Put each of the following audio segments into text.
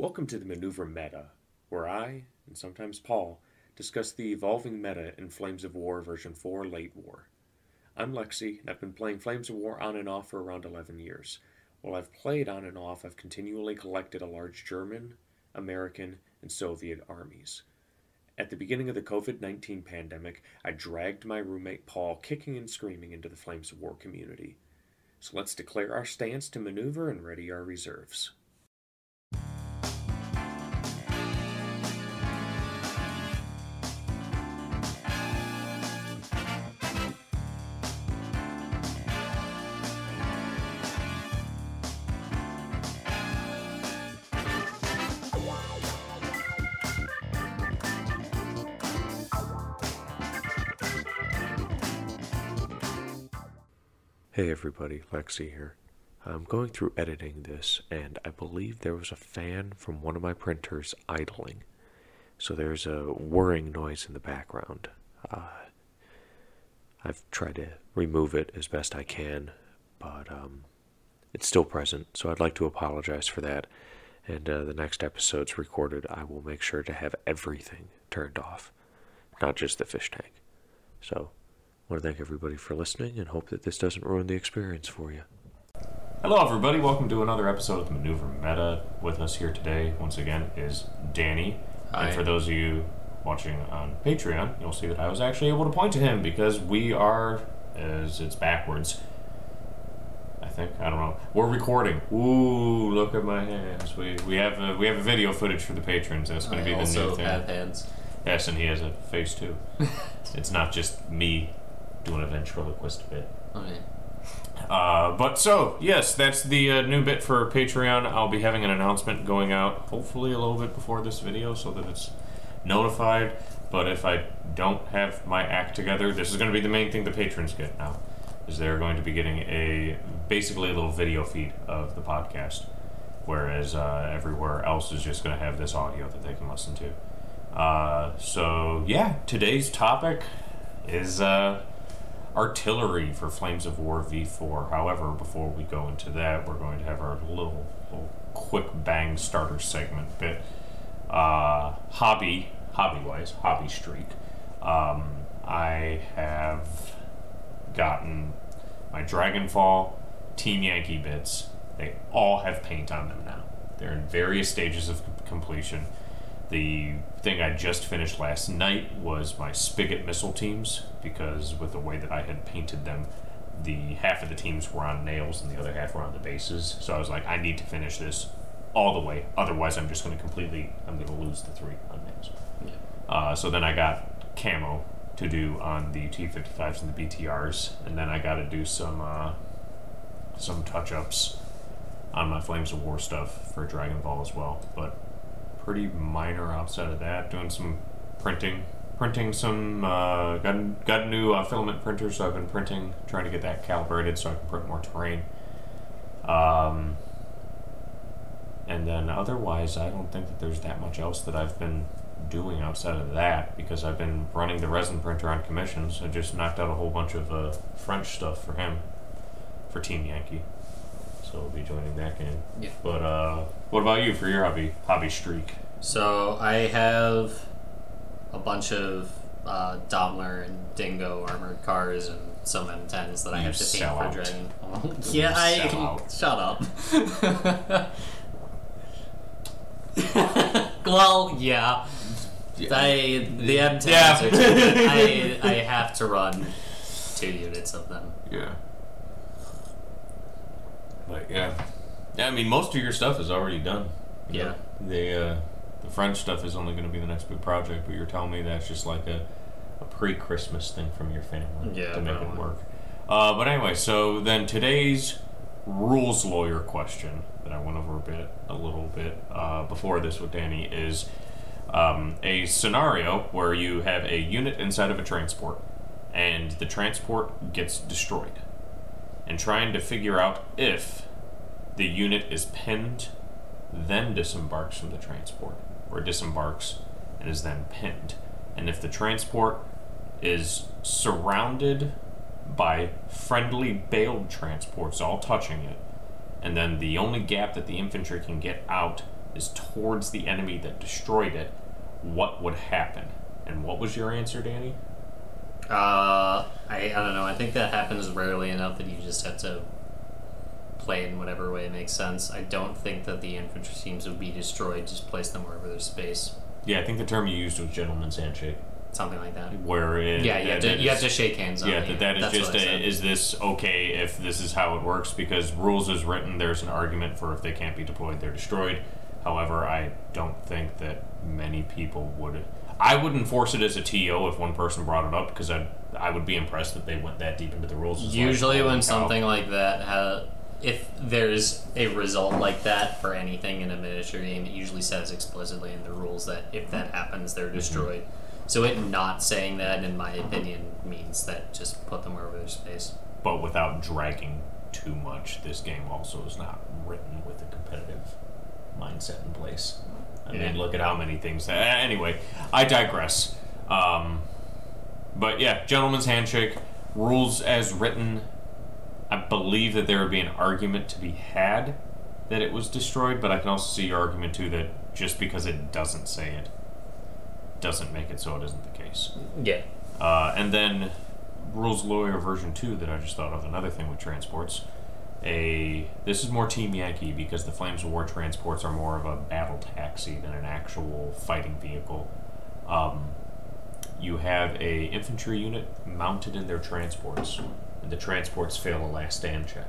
Welcome to the Maneuver Meta, where I, and sometimes Paul, discuss the evolving meta in Flames of War version 4 Late War. I'm Lexi, and I've been playing Flames of War on and off for around 11 years. While I've played on and off, I've continually collected a large German, American, and Soviet armies. At the beginning of the COVID 19 pandemic, I dragged my roommate Paul kicking and screaming into the Flames of War community. So let's declare our stance to maneuver and ready our reserves. Everybody, Lexi here. I'm going through editing this, and I believe there was a fan from one of my printers idling. So there's a whirring noise in the background. Uh, I've tried to remove it as best I can, but um, it's still present, so I'd like to apologize for that. And uh, the next episode's recorded, I will make sure to have everything turned off, not just the fish tank. So, want to thank everybody for listening and hope that this doesn't ruin the experience for you. Hello, everybody. Welcome to another episode of Maneuver Meta. With us here today, once again, is Danny. Hi. And for those of you watching on Patreon, you'll see that I was actually able to point to him because we are, as it's backwards, I think I don't know. We're recording. Ooh, look at my hands. We we have a, we have a video footage for the patrons. That's going to be the new thing. Also, have hands. Yes, and he has a face too. it's not just me doing a ventriloquist bit. Okay. Uh, but so, yes, that's the uh, new bit for Patreon. I'll be having an announcement going out hopefully a little bit before this video so that it's notified. But if I don't have my act together, this is going to be the main thing the patrons get now. Is they're going to be getting a basically a little video feed of the podcast, whereas uh, everywhere else is just going to have this audio that they can listen to. Uh, so yeah, today's topic is uh, artillery for Flames of War V4. However, before we go into that, we're going to have our little, little quick bang starter segment bit. Uh, hobby, hobby wise, hobby streak. Um, I have gotten my Dragonfall Team Yankee bits. They all have paint on them now. They're in various stages of completion. The thing I just finished last night was my Spigot missile teams because with the way that I had painted them, the half of the teams were on nails and the other half were on the bases. So I was like, I need to finish this all the way. Otherwise, I'm just going to completely, I'm going to lose the three on nails. Yeah. Uh, so then I got camo to do on the T55s and the BTRs, and then I got to do some uh, some touch ups on my Flames of War stuff for Dragonfall as well. But pretty minor outside of that. Doing some printing, printing some. Uh, got got a new uh, filament printer, so I've been printing, trying to get that calibrated so I can print more terrain. Um, and then otherwise, I don't think that there's that much else that I've been doing outside of that because I've been running the resin printer on commissions. I just knocked out a whole bunch of uh, French stuff for him, for Team Yankee. So we'll be joining that game. Yeah. But uh, what about you for your hobby hobby streak? So I have a bunch of uh, Daimler and Dingo armored cars and some M10s that I You have to paint for. Dragon. You yeah, I out. shut up. well, yeah. I the M10s Yeah. are I I have to run two units of them. Yeah. But yeah, yeah. I mean, most of your stuff is already done. You Yeah. know, The uh, the French stuff is only going to be the next big project, but you're telling me that's just like a, a pre-Christmas thing from your family Yeah, to make it work. Uh, but anyway, so then today's rules lawyer question that I went over a bit, a little bit uh, before this with Danny is um, a scenario where you have a unit inside of a transport, and the transport gets destroyed, and trying to figure out if the unit is pinned, then disembarks from the transport, or disembarks and is then pinned, and if the transport is surrounded by friendly bailed transports all touching it, and then the only gap that the infantry can get out is towards the enemy that destroyed it, what would happen? And what was your answer, Danny? Uh, I, I don't know. I think that happens rarely enough that you just have to play it in whatever way makes sense. I don't think that the infantry teams would be destroyed. Just place them wherever there's space, Yeah, I think the term you used was gentleman's handshake, something like that. where it, Yeah, you have to you have to shake hands on Yeah, that, that is That's just a, is this okay if this is how it works? Because rules is written, there's an argument for if they can't be deployed, they're destroyed. However, I don't think that many people would. I would enforce it as a TO if one person brought it up because I I would be impressed that they went that deep into the rules. Like, Usually, holy when something like that ha if there's a result like that for anything in a miniature game, it usually says explicitly in the rules that if that happens, Mm-hmm. they're destroyed. So it not saying that, in my opinion, means that just put them wherever there's space. but without dragging too much, this game also is not written with a competitive mindset in place. I Yeah. mean, look at how many things. That, anyway, I digress. Um, but yeah, gentleman's handshake rules as written. I believe that there would be an argument to be had that it was destroyed, but I can also see your argument too that just because it doesn't say it doesn't make it so it isn't the case. Yeah. Uh, and then Rules Lawyer version 2 that I just thought of, another thing with transports. A this is more Team Yankee because the Flames of War transports are more of a battle taxi than an actual fighting vehicle. Um, you have a infantry unit mounted in their transports, and the transports fail a last stand check.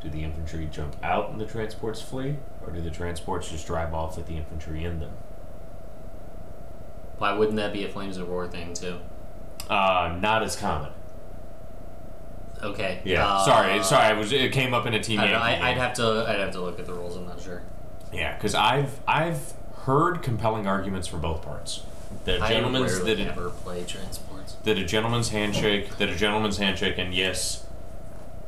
Do the infantry jump out and the transports flee, or do the transports just drive off with the infantry in them? Why wouldn't that be a Flames of War thing too? Uh, not as common. Okay. Yeah, uh, sorry, sorry. I was it came up in a team. I don't know, Yankee I, I'd have to. I'd have to look at the rules. I'm not sure. Yeah, because I've I've heard compelling arguments from both parts. That a gentleman's a, ever play transports. a gentleman's handshake that a gentleman's handshake and yes,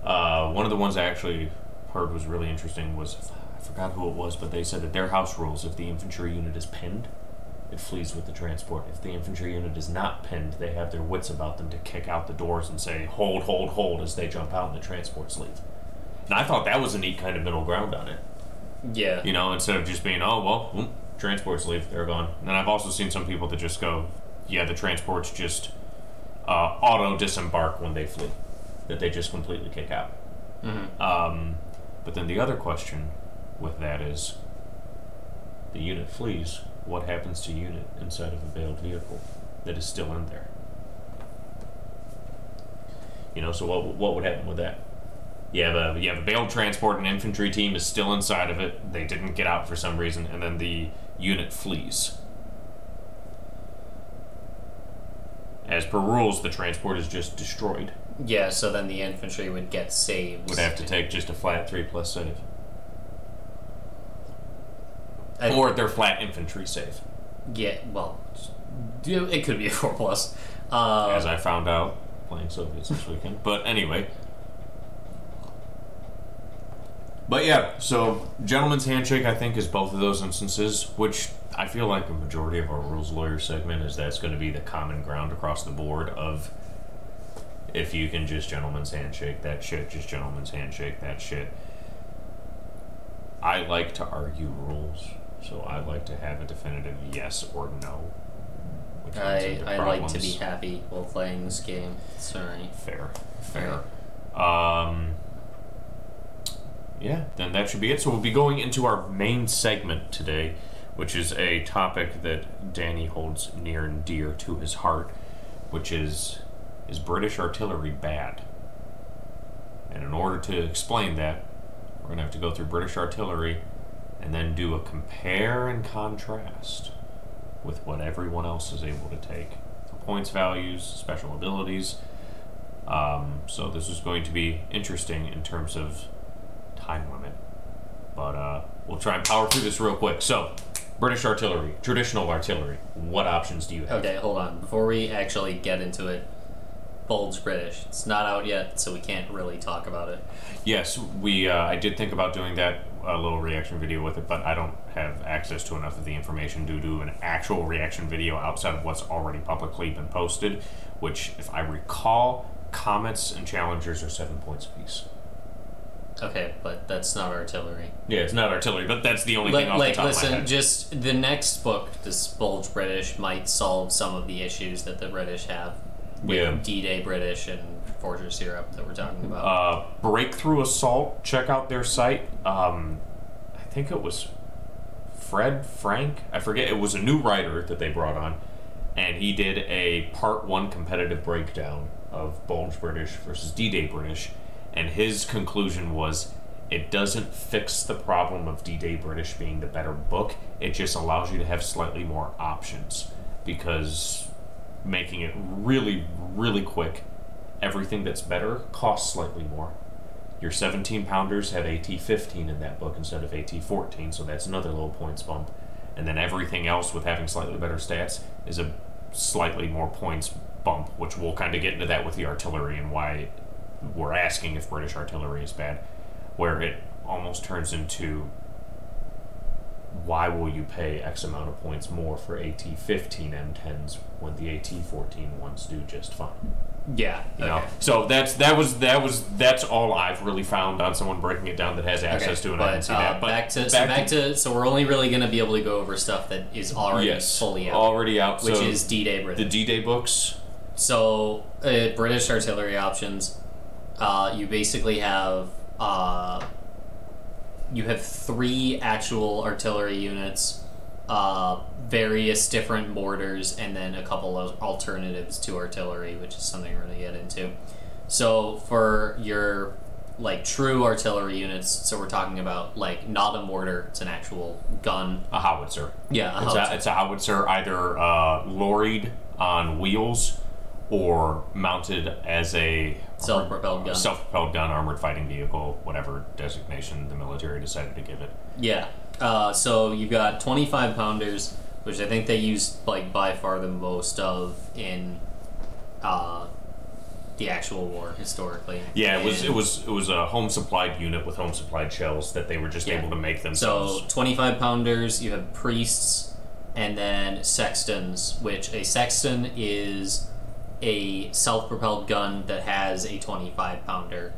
uh, one of the ones I actually heard was really interesting was I forgot who it was, but they said that their house rules if the infantry unit is pinned, it flees with the transport. If the infantry unit is not pinned, they have their wits about them to kick out the doors and say hold, hold, hold as they jump out and the transports leave. And I thought that was a neat kind of middle ground on it. Yeah. You know, instead of just being, oh, well, transports leave, they're gone. And I've also seen some people that just go, yeah, the transports just uh, auto disembark when they flee, that they just completely kick out. hmm Um, but then the other question with that is the unit flees, what happens to unit inside of a veiled vehicle that is still in there? You know, so what, what would happen with that? You have a you have a bailed transport, an infantry team is still inside of it. They didn't get out for some reason, and then the unit flees. As per rules, the transport is just destroyed. Yeah. So then the infantry would get saved. Would have to take just a flat three plus save, I- or their flat infantry save. Yeah. Well, do- it could be a four plus. Uh, as I found out playing Soviets this weekend. But anyway. But yeah, so gentleman's handshake I think is both of those instances, which I feel like a majority of our rules lawyer segment is that's going to be the common ground across the board of if you can just gentleman's handshake that shit, just gentleman's handshake that shit. I like to argue rules, so I like to have a definitive yes or no. which I I like to be happy while playing this game. Sorry. Fair, fair. Um, yeah, then that should be it. So we'll be going into our main segment today, which is a topic that Danny holds near and dear to his heart, which is is British artillery bad? And in order to explain that, we're gonna have to go through British artillery and then do a compare and contrast with what everyone else is able to take. For points values, special abilities. Um, so this is going to be interesting in terms of time limit. But uh, we'll try and power through this real quick. So, British artillery, traditional artillery. What options do you have? Okay, hold on. Before we actually get into it, Bulge British. It's not out yet, so we can't really talk about it. Yes, we. Uh, I did think about doing that a little reaction video with it, but I don't have access to enough of the information to do an actual reaction video outside of what's already publicly been posted. Which, if I recall, comets and challengers are seven points apiece. Okay, but that's not artillery. Yeah, it's not artillery, but that's the only Like, thing off like the top of my listen, head. just the next book, this Bulge British, might solve some of the issues that the British have with Yeah. D-Day British and Fortress Europe that we're talking about. uh, Breakthrough Assault. Check out their site. Um, I think it was Fred Frank. I forget. It was a new writer that they brought on, and he did a part one competitive breakdown of Bulge British versus D-Day British, and his conclusion was. It doesn't fix the problem of D-Day British being the better book. It just allows you to have slightly more options because making it really, really quick everything that's better costs slightly more. Your 17 pounders have AT 15 in that book instead of AT 14, so that's another little points bump. And then everything else with having slightly better stats is a slightly more points bump, which we'll kind of get into that with the artillery and why we're asking if British artillery is bad, where it almost turns into why will you pay X amount of points more for AT 15 M10s when the AT 14 ones do just fine? yeah. You okay. know, so that's that was that was that's all I've really found on someone breaking it down that has access to it. but, I didn't see uh, that. But back to so back to so we're only really going to be able to go over stuff that is already yes, fully out, already out. which so is D-Day British. the D-Day books. So, uh, British artillery options, uh, you basically have uh, you have three actual artillery units, uh, various different mortars, and then a couple of alternatives to artillery, which is something we're going to get into. So, for your like true artillery units, so we're talking about like not a mortar, it's an actual gun. A howitzer. Yeah, a It's howitzer. a, it's a howitzer either uh, lorried on wheels or mounted as a Self-propelled gun. self-propelled gun, armored fighting vehicle, whatever designation the military decided to give it. Yeah. Uh, so you've got 25 pounders, which I think they use like by far the most of in uh, the actual war historically. Yeah, it was And it was it was a home supplied unit with home supplied shells that they were just Yeah. able to make themselves. So 25 pounders, you have priests, and then sextons, which a sexton is a self-propelled gun that has a 25 pounder.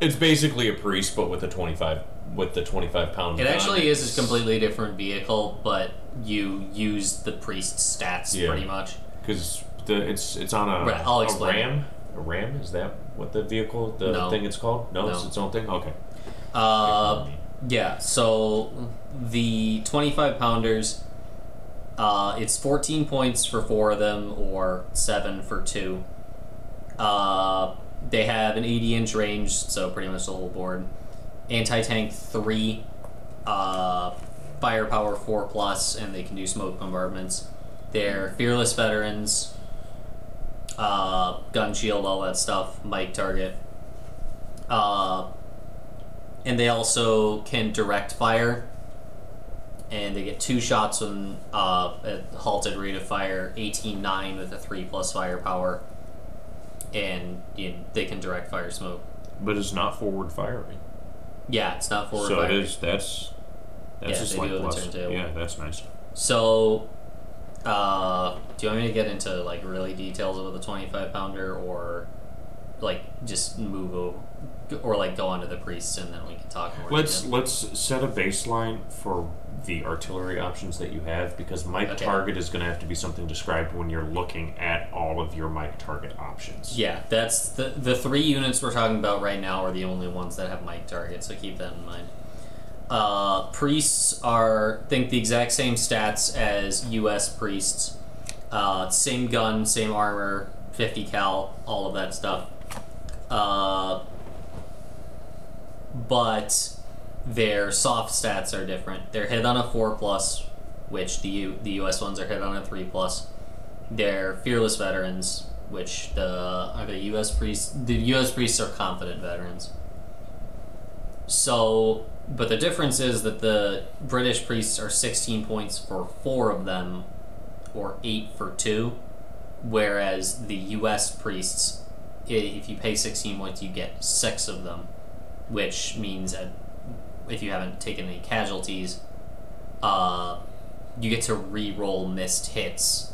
It's basically a priest, but with a twenty-five with the twenty-five pound. It gun. actually is a completely different vehicle, but you use the priest's stats Yeah. pretty much. because the it's it's on a, Right, I'll a ram. A ram is that what the vehicle the No. thing it's called? No, it's its own thing. Okay. Uh, yeah, so the 25 pounders, uh, it's 14 points for four of them, or seven for two. Uh, they have an 80 inch range, so pretty much the whole board. Anti tank 3, uh, firepower 4 plus, and they can do smoke bombardments. They're fearless veterans, uh, gun shield, all that stuff, Mike target. Uh, and they also can direct fire. And they get two shots when uh, at halted rate of fire, 18-9 with a 3 plus firepower. And you they can direct fire smoke. But it's not forward firing. Yeah, it's not forward so firing. it is. That's that's Yeah, a do have plus. Yeah, that's nice. So, uh, do you want me to get into like really details about the 25 pounder or like just move over or like go on to the priests and then we can talk more? Let's let's set a baseline for the artillery options that you have because mic Okay. target is going to have to be something described when you're looking at all of your Mike target options. Yeah, that's the the three units we're talking about right now are the only ones that have Mike target, so keep that in mind. Uh, priests are think the exact same stats as U.S. priests. Uh, same gun, same armor, 50 cal, all of that stuff. Uh, but their soft stats are different. They're hit on a four plus, which the U- the U.S. ones are hit on a three plus. They're fearless veterans, which the are the U.S. priests. The U.S. priests are confident veterans. So, but the difference is that the British priests are 16 points for four of them, or eight for two, whereas the U.S. priests, if you pay 16 points, you get six of them, which means that if you haven't taken any casualties, uh, you get to re-roll missed hits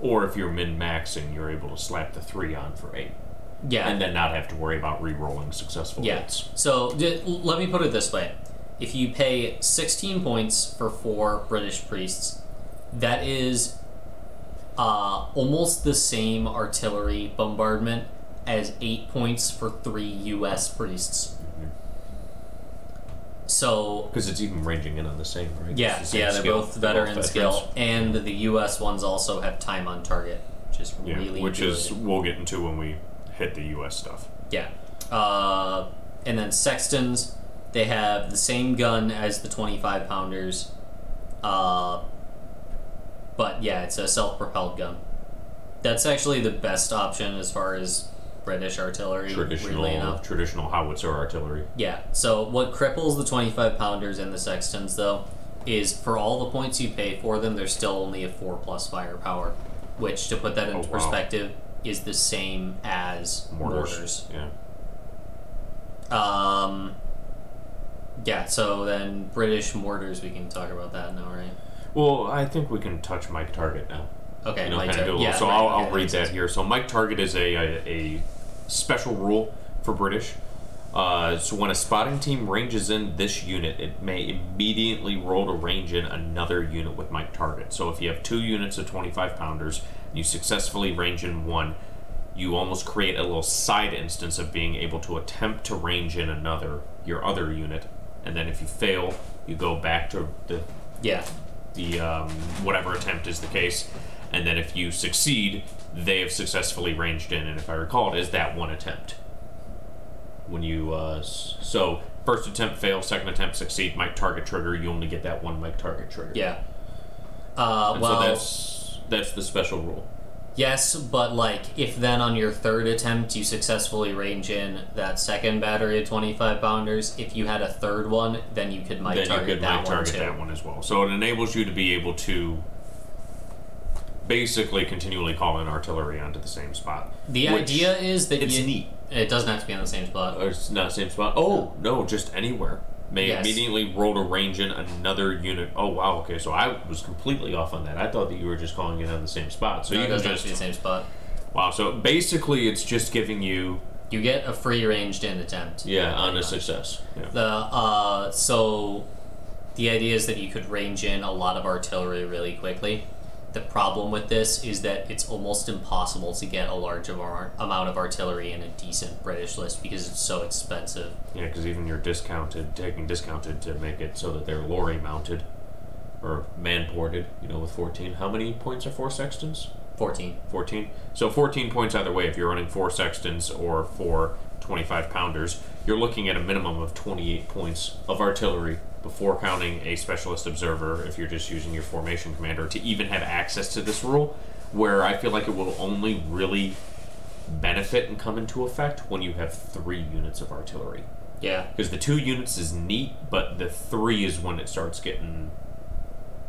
Or if you're min maxing, you're able to slap the three on for eight. Yeah. and then not have to worry about re-rolling successful Yeah. hits. So d- let me put it this way: if you pay 16 points for four British priests, that is uh, almost the same artillery bombardment as eight points for three U.S. priests. So Because it's even ranging in on the same, right? yeah, the same yeah, they're skill. both veteran both skill, and the U.S. ones also have time on target, which is Yeah, really which good. is we'll get into when we hit the U.S. stuff. Yeah. Uh, and then Sextons, they have the same gun as the 25 pounders. Uh, but yeah, it's a self propelled gun. That's actually the best option as far as British artillery, weirdly Traditional, enough. traditional howitzer artillery. Yeah, so what cripples the 25 pounders and the Sextons, though, is for all the points you pay for them, there's still only a 4 plus firepower. Which, to put that into Oh, wow. perspective, is the same as Mortars. mortars. Yeah. Um. Yeah, so then British mortars, we can talk about that now, right? Well, I think we can touch Mike Target now. Okay, you know, kind of do a little. So right, I'll, I'll read that sense. here. So Mike Target is a, a, a special rule for British. Uh, so when a spotting team ranges in this unit, it may immediately roll to range in another unit with Mike Target. So if you have two units of 25 pounders, and you successfully range in one, you almost create a little side instance of being able to attempt to range in another, your other unit, and then if you fail, you go back to the Yeah, the um, whatever attempt is the case, and then if you succeed, they have successfully ranged in, and if I recall, it is that one attempt. When you uh, so first attempt fail, second attempt succeed, Mike target trigger, you only get that one Mike target trigger. yeah. Uh, And well, so that's that's the special rule. yes, but like, if then on your third attempt you successfully range in that second battery of 25 pounders, if you had a third one, then you could mic then you target could that mic one target too. that one as well. So it enables you to be able to basically continually calling artillery onto the same spot. The idea is that it's you, neat. It doesn't have to be on the same spot. Or it's not same spot. Oh no, just anywhere. May Yes. immediately roll to range in another unit. Oh wow, okay. So I was completely off on that. I thought that you were just calling it on the same spot. So No, you it can doesn't have to just be the same spot. wow. So basically, it's just giving you You get a free ranged in attempt. yeah on a success. Yeah. The uh, so the idea is that you could range in a lot of artillery really quickly. The problem with this is that it's almost impossible to get a large amount of artillery in a decent British list because it's so expensive. Yeah, because even you're discounted, taking discounted to make it so that they're lorry mounted or man ported. You know, with 14. How many points are four sextons? Fourteen. 14. So 14 points either way if you're running four sextons or four 25 pounders. You're looking at a minimum of 28 points of artillery before counting a specialist observer if you're just using your formation commander to even have access to this rule. Where I feel like it will only really benefit and come into effect when you have three units of artillery. Yeah. Because the two units is neat, but the three is when it starts getting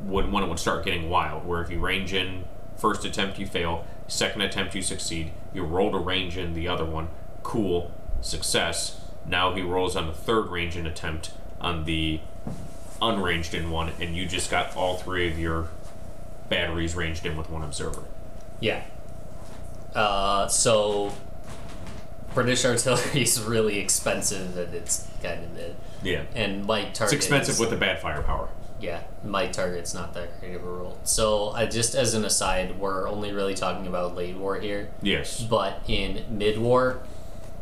when when it would start getting wild. Where if you range in first attempt you fail, second attempt you succeed, you roll to range in the other one, cool, success. Now he rolls on the third range in attempt on the unranged in one, and you just got all three of your batteries ranged in with one observer. Yeah. Uh, so British artillery is really expensive and it's kind of mid. Yeah. And light target. It's expensive is- with the bad firepower. Yeah, Mike target's not that great of a rule. So, I just as an aside, we're only really talking about late war here. Yes. But in mid war,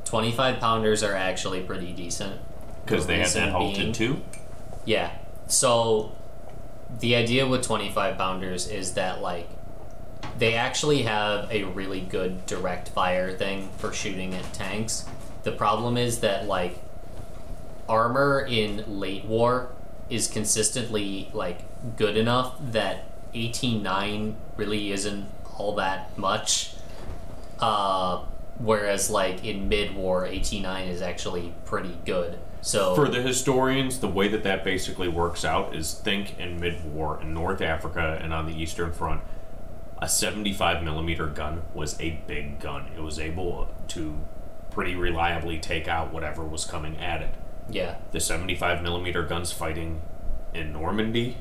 25 pounders are actually pretty decent. Because The they have that halted too. Yeah. So, the idea with 25 pounders is that, like, they actually have a really good direct fire thing for shooting at tanks. The problem is that, like, armor in late war is consistently, like, good enough that 18.9 really isn't all that much. Uh, whereas, like, in mid war, 18.9 is actually pretty good. So, For the historians, the way that that basically works out is think in mid-war in North Africa and on the Eastern Front, a 75 millimeter gun was a big gun. It was able to pretty reliably take out whatever was coming at it. yeah. The 75 millimeter guns fighting in Normandy,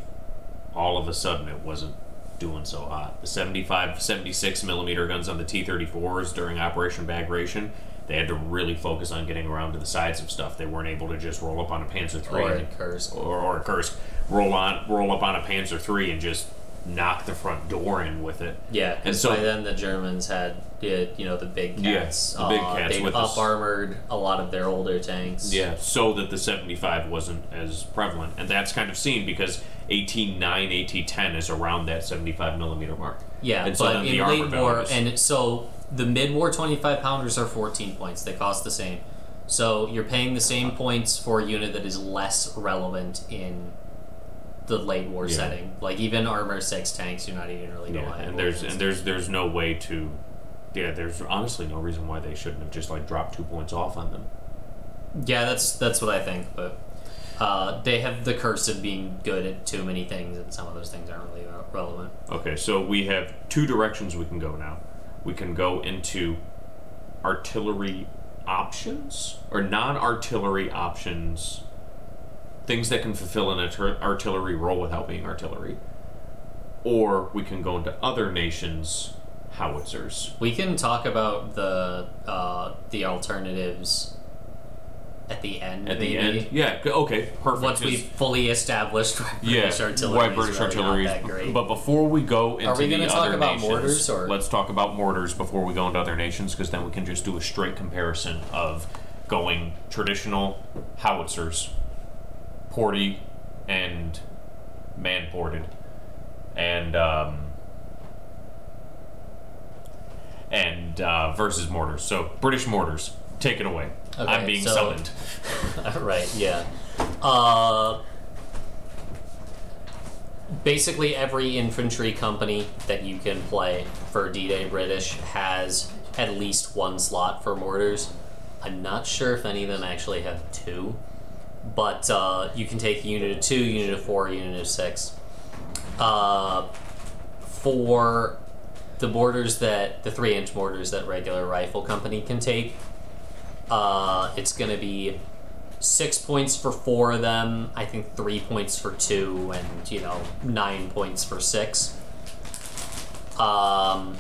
all of a sudden it wasn't doing so hot. The 75, 76 millimeter guns on the T-34s during Operation Bagration, they had to really focus on getting around to the sides of stuff. They weren't able to just roll up on a Panzer three Or a Kursk. or, or a Kursk, roll on roll up on a Panzer three and just knock the front door in with it. Yeah, And so- by then the Germans had, uh, you know, the big cats. Yeah, the big uh, cats They with the s- up armored a lot of their older tanks. Yeah, so that the 75 wasn't as prevalent. And that's kind of seen because AT9, AT10 is around that 75 millimeter mark. Yeah, and so but then in the late war, and so the mid-war 25 pounders are 14 points. They cost the same. So you're paying the same points for a unit that is less relevant in the late war Yeah. setting. Like even armor six tanks, you're not even really Yeah, and there's and there's there's no way to yeah, there's honestly no reason why they shouldn't have just like dropped two points off on them. Yeah, that's that's what I think. But uh, they have the curse of being good at too many things, and some of those things aren't really relevant. Okay, so we have two directions we can go now. We can go into artillery options or non-artillery options, things that can fulfill an artillery role without being artillery, or we can go into other nations' howitzers. We can talk about the uh, the alternatives at the end. At maybe. the end, yeah, okay, perfect. Once we've fully established why yeah, British artillery why British really artillery not is- that great. But before we go into are we the gonna talk other about nations, mortars, or- let's talk about mortars before we go into other nations, because then we can just do a straight comparison of going traditional howitzers, porty, and man-ported, and um, and uh, versus mortars. So British mortars, take it away. Okay, I'm being so- summoned. right, yeah. Uh, basically, every infantry company that you can play for D Day British has at least one slot for mortars. I'm not sure if any of them actually have two, but uh, you can take a unit of two, unit of four, unit of six. Uh, for the mortars that the three inch mortars that regular rifle company can take, uh, it's going to be six points for four of them. I think three points for two, and you know nine points for six. Um,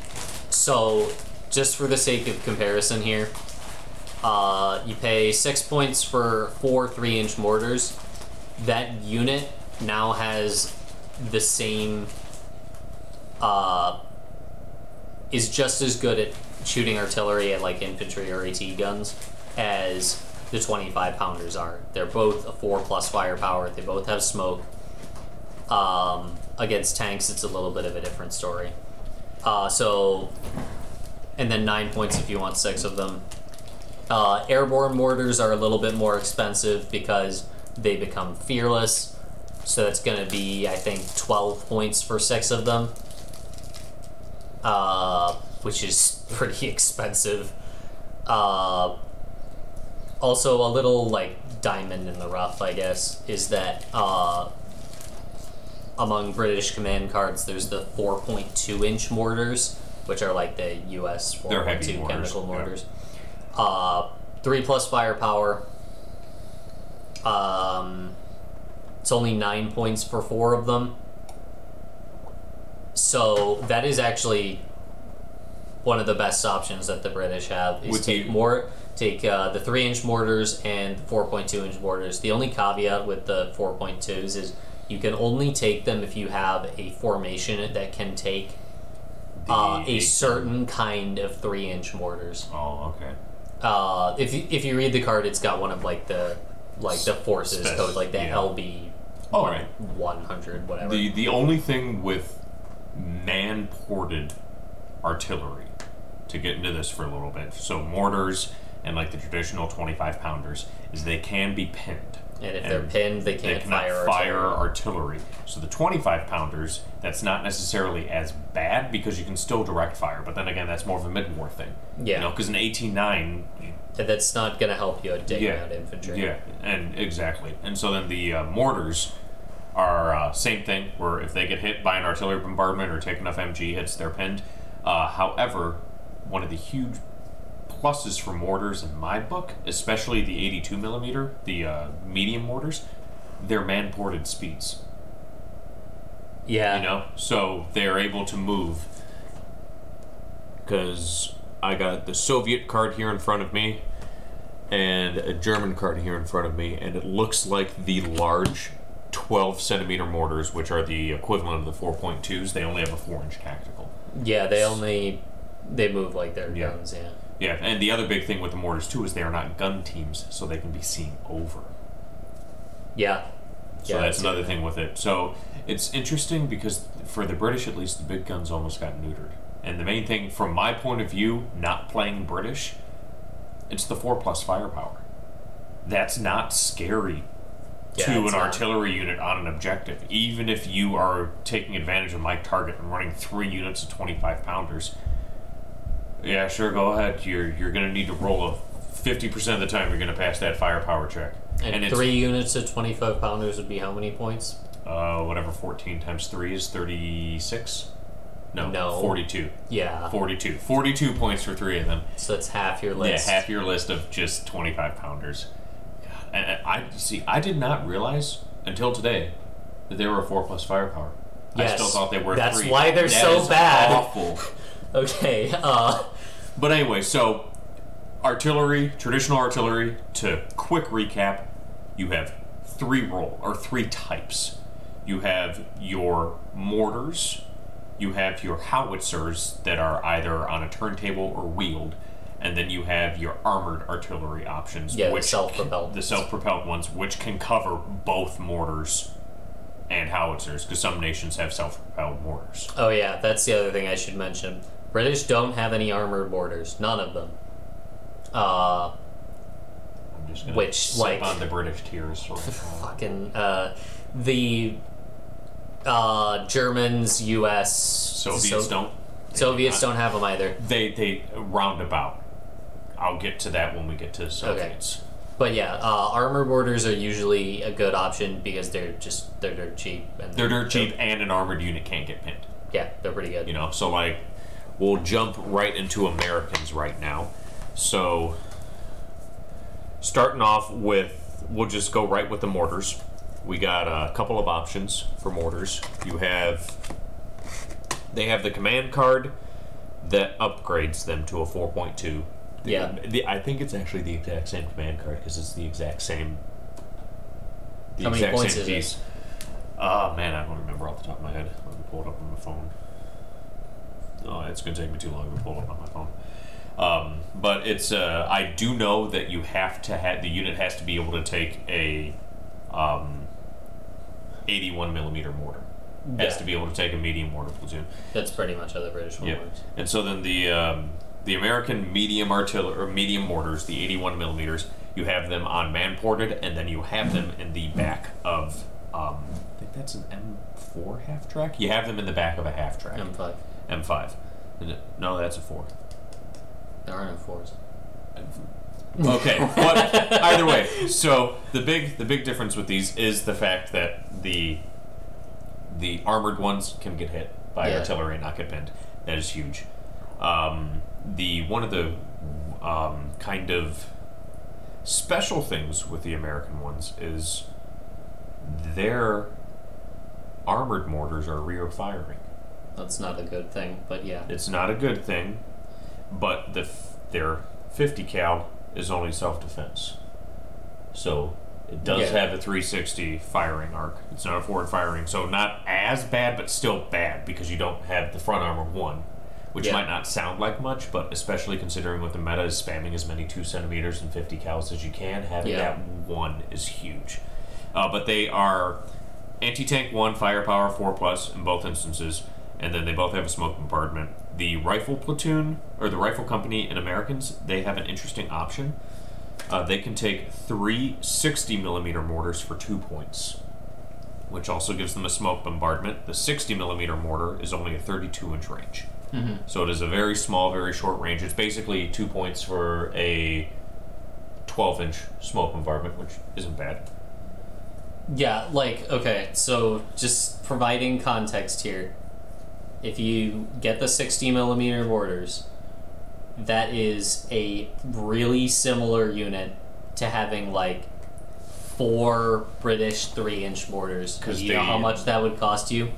so just for the sake of comparison here, uh, you pay six points for four three-inch mortars. That unit now has the same. Uh, is just as good at shooting artillery at like infantry or AT guns as the 25 pounders are. They're both a 4 plus firepower, they both have smoke. Um, against tanks, it's a little bit of a different story. Uh, so, and then 9 points if you want 6 of them. Uh, airborne mortars are a little bit more expensive because they become fearless. So that's going to be, I think, 12 points for 6 of them uh, which is pretty expensive. Uh, also, a little like diamond in the rough, I guess, is that uh, among British command cards, there's the 4.2 inch mortars, which are like the U.S. They're heavy 4.2 mortars, chemical yeah. mortars. Uh, three plus firepower. Um, it's only nine points for four of them. So that is actually one of the best options that the British have is Would take you- more take uh, the three inch mortars and the four point two inch mortars. The only caveat with the four point twos is you can only take them if you have a formation that can take uh, a certain kind of three inch mortars. Oh, okay. Uh, if you, if you read the card, it's got one of like the like the forces Spec- code, like the yeah. LB All right. one hundred whatever. The the only thing with man ported artillery to get into this for a little bit, so mortars and like the traditional twenty five pounders, is they can be pinned. and if they're pinned, they They can't cannot fire. fire artillery. artillery. So the 25 pounders, that's not necessarily as bad because you can still direct fire. But then again, that's more of a mid war thing. Yeah. You know, because an 18-9, And that's not going to help you at Yeah. out infantry. Yeah, and exactly. And so then the uh, mortars are uh, same thing, where if they get hit by an artillery bombardment or take enough MG hits, they're pinned. Uh, however, one of the huge pluses for mortars in my book, especially the 82 millimeter, the uh, medium mortars, they're man-ported speeds. Yeah. You know, so they're able to move because I got the Soviet card here in front of me and a German card here in front of me, and it looks like the large 12 centimeter mortars, which are the equivalent of the 4.2s, they only have a 4 inch tactical. Yeah, they only they move like their Yeah. guns. Yeah. Yeah, and the other big thing with the mortars, too, is they are not gun teams, so they can be seen over. Yeah. So yeah, that's another thing with it. So it's interesting because for the British, at least, the big guns almost got neutered. And the main thing, from my point of view, not playing British, it's the four plus firepower. That's not scary Yeah, to an not. artillery unit on an objective. Even if you are taking advantage of Mike target and running three units of twenty five pounders, yeah, sure, go ahead. You're you're gonna need to roll a fifty percent of the time. You're gonna pass that firepower check. And, it's- three units of twenty five pounders would be how many points? uh, whatever 14 times 3 is 36 no, No. 42 Yeah. 42 42 points for three of them So that's half your list. yeah half your list of just 25 pounders and and i see i did not realize until today that they were a 4 plus firepower i still thought they were That's three. why they're That so bad. awful Okay. Uh. But anyway, so artillery, traditional artillery, to quick recap, you have three role or three types. You have your mortars, you have your howitzers that are either on a turntable or wheeled, and then you have your armored artillery options, Yeah, the self-propelled. the self-propelled ones, which can cover both mortars and howitzers, because some nations have self-propelled mortars. Oh yeah, that's the other thing I should mention. British don't have any armored mortars. None of them. Uh. I'm just gonna Which, like- on the British tears. right. Fucking. Uh. The. Uh. Germans, U.S. Soviets So- don't. Soviets don't have them either. They they roundabout. I'll get to that when we get to Soviets. But yeah, uh, armored mortars are usually a good option because they're just they're dirt cheap and They're dirt cheap, and an armored unit can't get pinned. Yeah, they're pretty good. You know, so like, we'll jump right into Americans right now. So, starting off with, we'll just go right with the mortars. We got a couple of options for mortars. You have, they have the command card that upgrades them to a 4.2. The- Yeah. The, I think it's actually the exact same command card because it's the exact same. The How many exact points same is it? piece. Oh man, I don't remember off the top of my head. Let me pull it up on my phone. Oh, it's gonna take me too long to pull it up on my phone. Um, but it's uh, I do know that you have to have the unit has to be able to take a um, 81 millimeter mortar. Has to be able to take a medium mortar platoon. That's pretty much how the British one Yep. works. And so then the um, the American medium artillery or medium mortars, the 81 millimeters, you have them on man ported, and then you have them in the back of um, I think that's an M4 half track. You have them in the back of a half track. M5. M5. No, that's a four. There are no fours. Okay, but either way, so the big the big difference with these is the fact that the the armored ones can get hit by Yeah. artillery and not get pinned. That is huge. Um, the one of the um, kind of special things with the American ones is their armored mortars are rear firing. That's not a good thing, but yeah. It's not a good thing, but the f- their 50 cal is only self defense. So it does Yeah. have a 360 firing arc. It's not a forward firing, so not as bad, but still bad because you don't have the front armor one, which Yeah. might not sound like much, but especially considering what the meta is spamming as many two centimeters and 50 cals as you can, having Yeah. that one is huge. Uh, but they are anti tank one, firepower four plus in both instances, and then they both have a smoke bombardment. The rifle platoon or the rifle company in Americans, they have an interesting option. Uh, they can take three 60 millimeter mortars for two points, which also gives them a smoke bombardment. The 60 millimeter mortar is only a 32 inch range. Mm-hmm. So it is a very small, very short range. It's basically two points for a 12 inch smoke bombardment, which isn't bad. Yeah, like, okay, so just providing context here. If you get the 60 millimeter mortars, that is a really similar unit to having like four British three inch mortars. 'Cause you know how much that would cost you?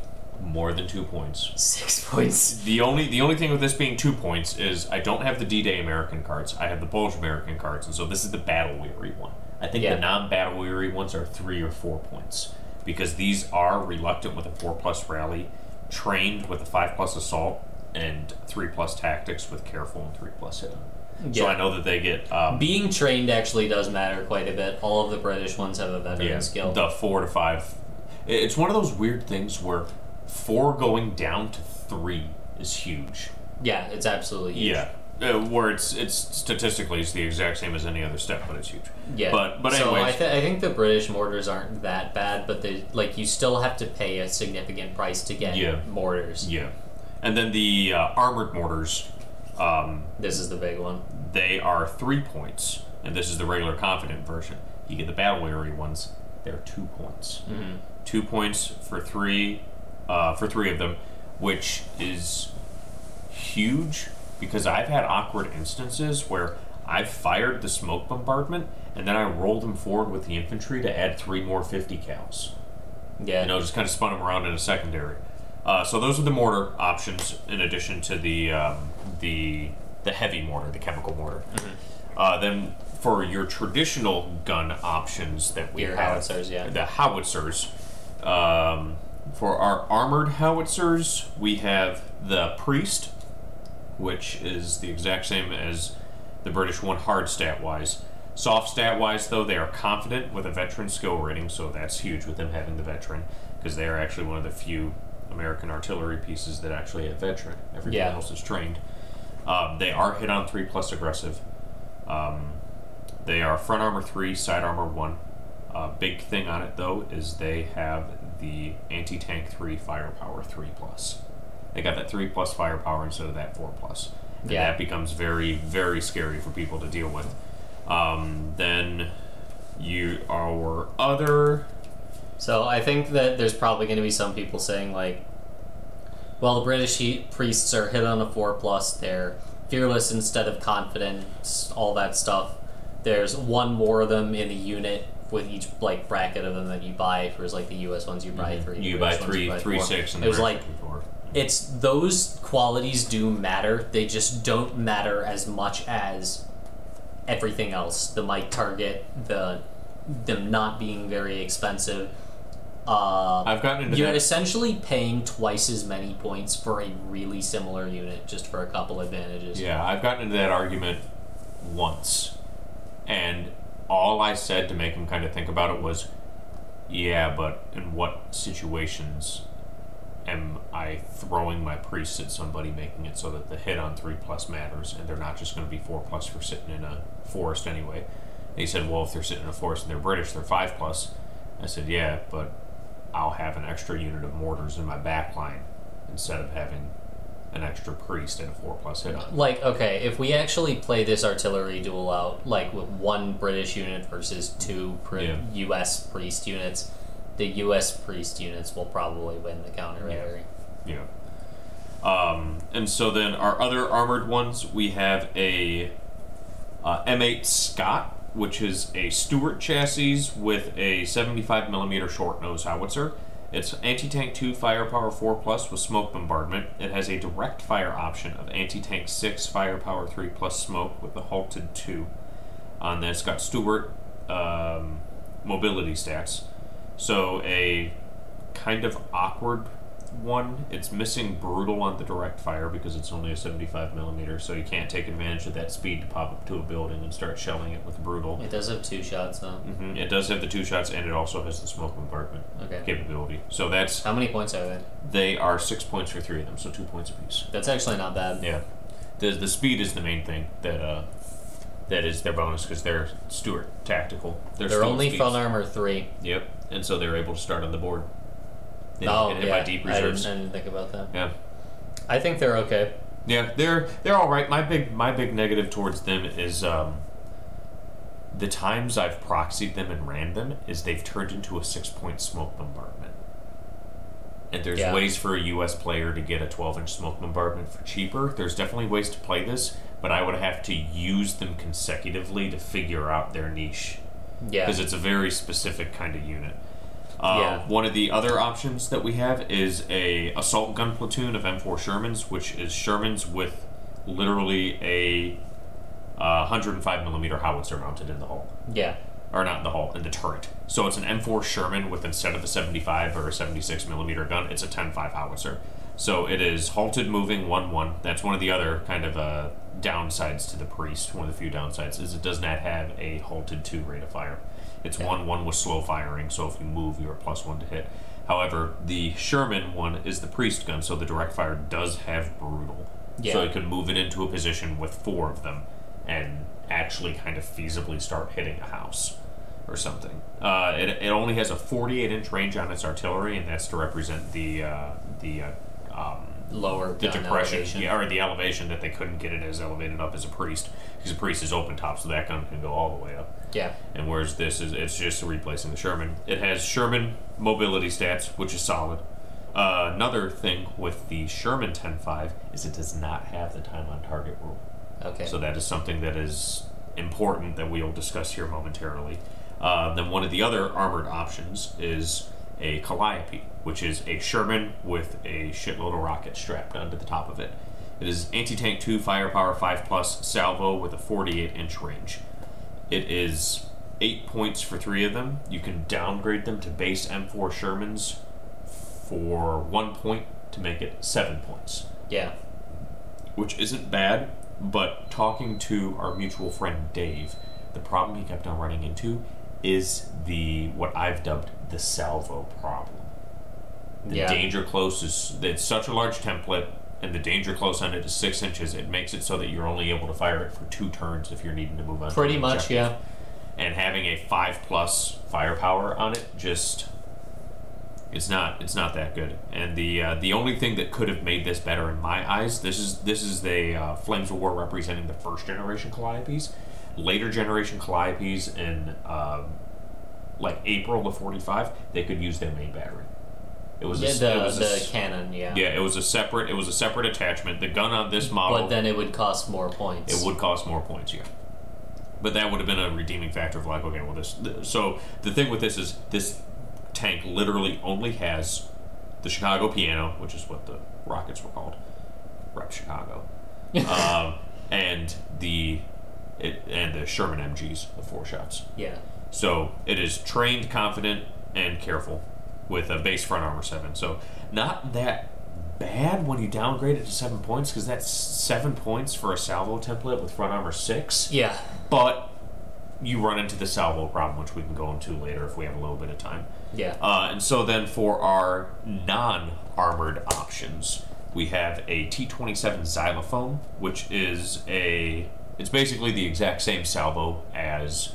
More than two points. Six points. The only the only thing with this being two points is I don't have the D-Day American cards. I have the Polish American cards, and so this is the battle weary one. I think Yeah. the non-battle weary ones are three or four points because these are reluctant with a four plus rally, trained with a five plus assault, and three plus tactics with careful and three plus hit. So I know that they get um, Being trained actually does matter quite a bit. All of the British ones have a veteran yeah, skill. the four to five. It's one of those weird things where four going down to three is huge. yeah, it's absolutely huge. Yeah. Uh, where it's it's statistically it's the exact same as any other step, but it's huge. Yeah. But but so I, th- I think the British mortars aren't that bad, but they like you still have to pay a significant price to get Yeah. mortars. yeah. And then the uh, armored mortars, um, This is the big one. they are three points, and this is the regular confident version. You get the battle weary ones; they're two points. Mm-hmm. Two points for three, uh, for three of them, which is huge because I've had awkward instances where I fired the smoke bombardment and then I rolled them forward with the infantry to add three more 50 cals. Yeah. You know, just kind of spun them around in a secondary. Uh, so those are the mortar options in addition to the um, the the heavy mortar, the chemical mortar. Uh, then for your traditional gun options that we Your have, howitzers, yeah. the howitzers. Um, for our armored howitzers, we have the priest, which is the exact same as the British one, hard stat wise. Soft stat wise, though, they are confident with a veteran skill rating, so that's huge with them having the veteran, because they are actually one of the few American artillery pieces that actually have veteran. Everything Yeah. else is trained. Um, they are hit on three plus aggressive. Um, they are front armor three, side armor one. Uh, big thing on it though is they have the anti tank three, firepower three plus. They got that three plus firepower instead of that four plus. And Yeah. that becomes very, very scary for people to deal with. Um, then you our other So I think that there's probably going to be some people saying like, well, the British he- priests are hit on a four plus. They're fearless instead of confident. All that stuff. There's one more of them in the unit with each like bracket of them that you buy. For like the U.S. ones, you buy three. Mm-hmm. you buy three, buy three four. six, and it was like four. It's those qualities do matter. They just don't matter as much as everything else. The Mike target, the them not being very expensive. Uh, I've gotten into you're that. essentially paying twice as many points for a really similar unit just for a couple advantages. Yeah, I've gotten into that argument once, and all I said to make him kind of think about it was, "Yeah, but in what situations am I throwing my priest at somebody, making it so that the hit on three plus matters, and they're not just going to be four plus for sitting in a forest anyway?" And he said, "Well, if they're sitting in a forest and they're British, they're five plus." I said, "Yeah, but I'll have an extra unit of mortars in my back line instead of having." An extra priest and a four plus hit on. Like, okay, if we actually play this artillery duel out, like with one British unit versus two pri- Yeah. U.S. priest units, the U.S. priest units will probably win the counter Yeah. Yeah. Um, and so then our other armored ones, we have a uh, M8 Scott, which is a Stuart chassis with a 75 millimeter short nose howitzer. It's anti-tank 2 firepower 4 plus with smoke bombardment. It has a direct fire option of anti-tank 6 firepower 3 plus smoke with the halted 2 on this. It's got Stuart um, mobility stats. So a kind of awkward one. It's missing brutal on the direct fire because it's only a 75 millimeter, so you can't take advantage of that speed to pop up to a building and start shelling it with brutal. It does have two shots though. hmm It does have the two shots, and it also has the smoke bombardment Okay. capability. So that's How many points are they? they are six points for three of them, so two points apiece. That's actually not bad. Yeah, the the speed is the main thing that uh that is their bonus because they're Stuart tactical. They're, They're only speeds. front armor three. Yep, and so they're able to start on the board. They don't oh hit yeah, by deep I didn't, reserves. I didn't think about that. Yeah. I think they're okay. Yeah, they're they're all right. My big my big negative towards them is um, the times I've proxied them and ran them is they've turned into a six point smoke bombardment. And there's Yeah. ways for a U.S. player to get a 12 inch smoke bombardment for cheaper. There's definitely ways to play this, but I would have to use them consecutively to figure out their niche Yeah. because it's a very specific kind of unit. Uh, Yeah. One of the other options that we have is a assault gun platoon of M4 Shermans, which is Shermans with literally a uh, 105 millimeter howitzer mounted in the hull, Yeah. or not in the hull, in the turret. So it's an M4 Sherman with instead of a 75 or a 76 millimeter gun, it's a 10.5 howitzer. So it is halted moving 1-1. That's one of the other kind of uh, downsides to the Priest. One of the few downsides is it does not have a halted 2 rate of fire. It's Yeah. 1-1 with slow firing, so if you move, you're plus 1 to hit. However, the Sherman one is the Priest gun, so the direct fire does have brutal. Yeah. So you can move it into a position with four of them and actually kind of feasibly start hitting a house or something. Uh, it, it only has a 48 inch range on its artillery, and that's to represent the uh, the uh, um, Lower the depression, elevation. yeah, or the elevation that they couldn't get it as elevated up as a priest because a priest is open top, so that gun can go all the way up. Yeah. And whereas this is it's just replacing the Sherman. It has Sherman mobility stats, which is solid. Uh, another thing with the Sherman 10.5 is it does not have the time on target rule. Okay. So that is something that is important that we will discuss here momentarily. Uh, then one of the other armored options is a Calliope, which is a Sherman with a shitload of rockets strapped onto the top of it. It is anti-tank 2, firepower 5 plus, salvo with a 48 inch range. It is 8 points for 3 of them. You can downgrade them to base M4 Shermans for 1 point to make it 7 points yeah. which isn't bad, but talking to our mutual friend Dave, the problem he kept on running into is the what I've dubbed the salvo problem. The Yeah. danger close is it's such a large template, and the danger close on it is six inches. It makes it so that you're only able to fire it for two turns if you're needing to move on. to Pretty much, objective. yeah. And having a five plus firepower on it just it's not it's not that good. And the uh, the only thing that could have made this better in my eyes this is this is the uh, Flames of War representing the first generation Calliopes. Later generation Calliopes and um, like April of forty five, they could use their main battery. It was Yeah, a, the, it was the s- cannon, yeah. yeah, it was a separate it was a separate attachment. The gun on this model But then it would cost more points. it would cost more points, yeah. But that would have been a redeeming factor of like, okay, well, this. th- so the thing with this is this tank literally only has the Chicago piano, which is what the rockets were called, Rep Chicago, um, and the it, and the Sherman MGs, the four shots. Yeah. So it is trained, confident, and careful with a base front armor seven. So not that bad when you downgrade it to seven points because that's seven points for a salvo template with front armor six. Yeah. But you run into the salvo problem, which we can go into later if we have a little bit of time. Yeah. Uh, and so then for our non armored options, we have a T 27 xylophone, which is a. It's basically the exact same salvo as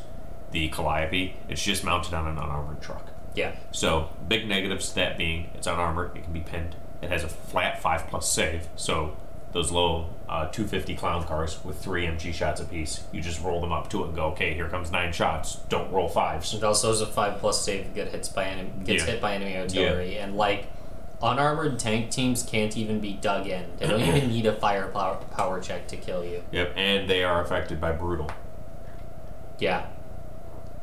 the Calliope, it's just mounted on an unarmored truck. yeah. So, big negatives to that being it's unarmored, it can be pinned, it has a flat 5 plus save, so those low uh, 250 clown cars with three MG shots apiece, you just roll them up to it and go, okay, here comes nine shots, don't roll fives. It also has a five plus save get hits by enemy gets Yeah. hit by enemy artillery and like unarmored tank teams can't even be dug in. They don't even need a firepower power check to kill you. Yep, and they are affected by brutal. Yeah.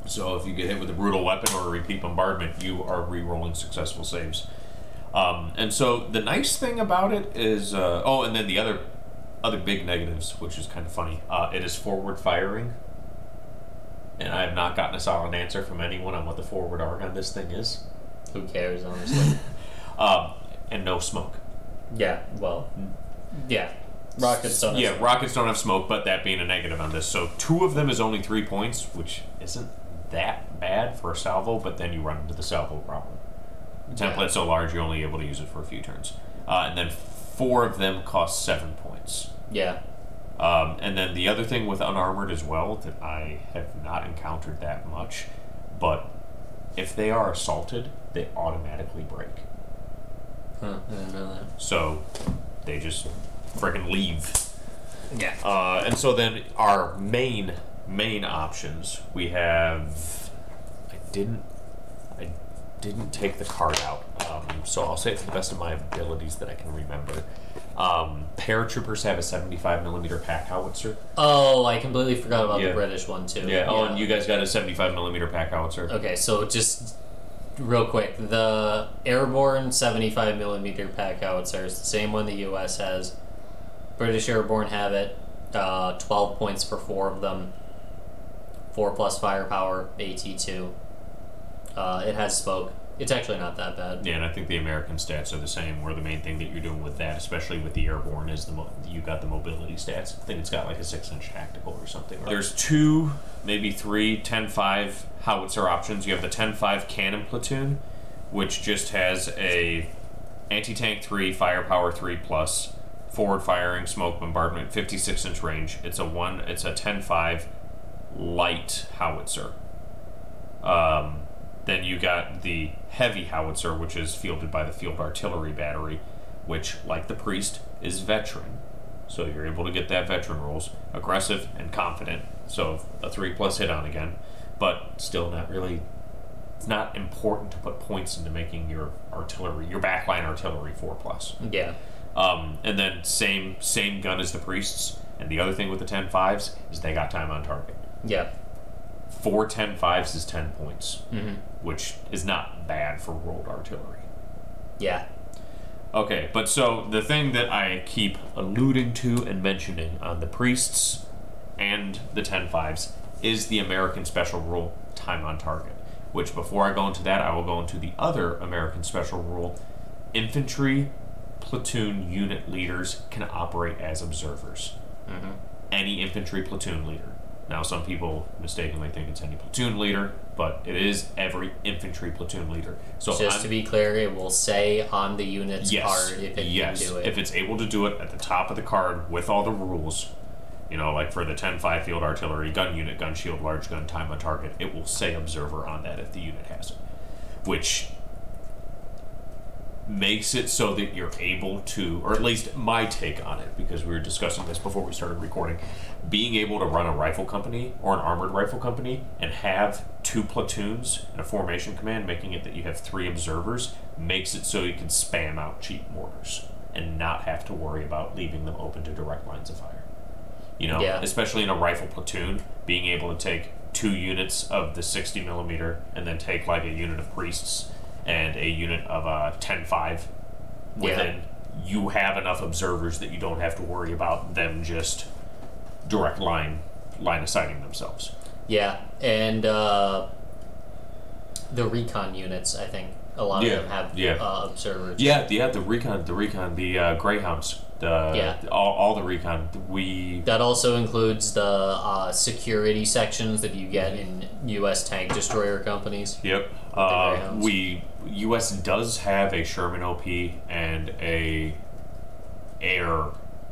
So if you get hit with a brutal weapon or a repeat bombardment, you are re-rolling successful saves. Um, and so the nice thing about it is, uh, oh, and then the other other big negatives, which is kind of funny, uh, it is forward firing. And I have not gotten a solid answer from anyone on what the forward arc on this thing is. Who cares honestly? Um, and no smoke. yeah. Well. Yeah. Rockets don't. have Yeah, smoke. rockets don't have smoke, but that being a negative on this. So two of them is only three points, which isn't that bad for a salvo, but then you run into the salvo problem. The Yeah. template's so large, you're only able to use it for a few turns. Uh, and then four of them cost seven points. Yeah. Um, and then the other thing with unarmored as well that I have not encountered that much, but if they are assaulted, they automatically break. Huh, I didn't know that. So they just freaking leave. Yeah. Uh, and so then our main main options we have. I didn't. I didn't take the card out, um, so I'll say it to the best of my abilities that I can remember. Um, paratroopers have a 75 millimeter pack howitzer. Oh, I completely forgot about Yeah. the British one too. Yeah. Oh, and you guys got a 75 millimeter pack howitzer. Okay, so just real quick, the airborne 75 millimeter pack howitzer is the same one the U.S. has. British airborne have it. Uh, 12 points for four of them. Four plus firepower, AT2. Uh, it has smoke. It's actually not that bad. Yeah, and I think the American stats are the same. Where the main thing that you're doing with that, especially with the airborne, is the mo- you got the mobility stats. I think it's got like a six inch tactical or something. There's two, maybe three 10-5 howitzer options. You have the 10-5 cannon platoon, which just has a anti tank three, firepower three plus, forward firing, smoke bombardment, 56 inch range. It's a one. It's a 10-5 light howitzer. Um, then you got the heavy howitzer, which is fielded by the field artillery battery, which, like the priest, is veteran. So you're able to get that veteran rules. aggressive and confident. So a three plus hit on again, but still not really. It's not important to put points into making your artillery, your backline artillery four plus. Yeah. Um, and then same same gun as the priests. And the other thing with the 10 5s is they got time on target. Yeah. Four 10 5s is 10 points, hmm which is not bad for rolled artillery. Yeah. Okay, but so the thing that I keep alluding to and mentioning on the priests and the 10 5s is the American special rule time on target. Which, before I go into that, I will go into the other American special rule. Infantry platoon unit leaders can operate as observers. hmm Any infantry platoon leader. Now, some people mistakenly think it's any platoon leader, but it is every infantry platoon leader. So Just I'm- to be clear, it will say on the unit's yes, card if it yes. can do it. If it's able to do it at the top of the card with all the rules, you know, like for the 10-5 field artillery, gun unit, gun shield, large gun, time on target, it will say observer on that if the unit has it. Which makes it so that you're able to, or at least my take on it, because we were discussing this before we started recording, being able to run a rifle company or an armored rifle company and have two platoons in a formation command, making it that you have three observers, makes it so you can spam out cheap mortars and not have to worry about leaving them open to direct lines of fire. You know, Yeah. especially in a rifle platoon, being able to take two units of the 60 millimeter and then take like a unit of priests and a unit of uh, 10-5 within you have enough observers that you don't have to worry about them just direct line line of sighting themselves Yeah, and uh, the recon units, I think a lot Yeah, of them have yeah. uh, observers. yeah yeah the recon the recon the uh, greyhounds the Yeah. all, all the recon we That also includes the uh, security sections that you get in U.S. tank destroyer companies. Yep. Uh, we U.S. does have a Sherman OP and a Air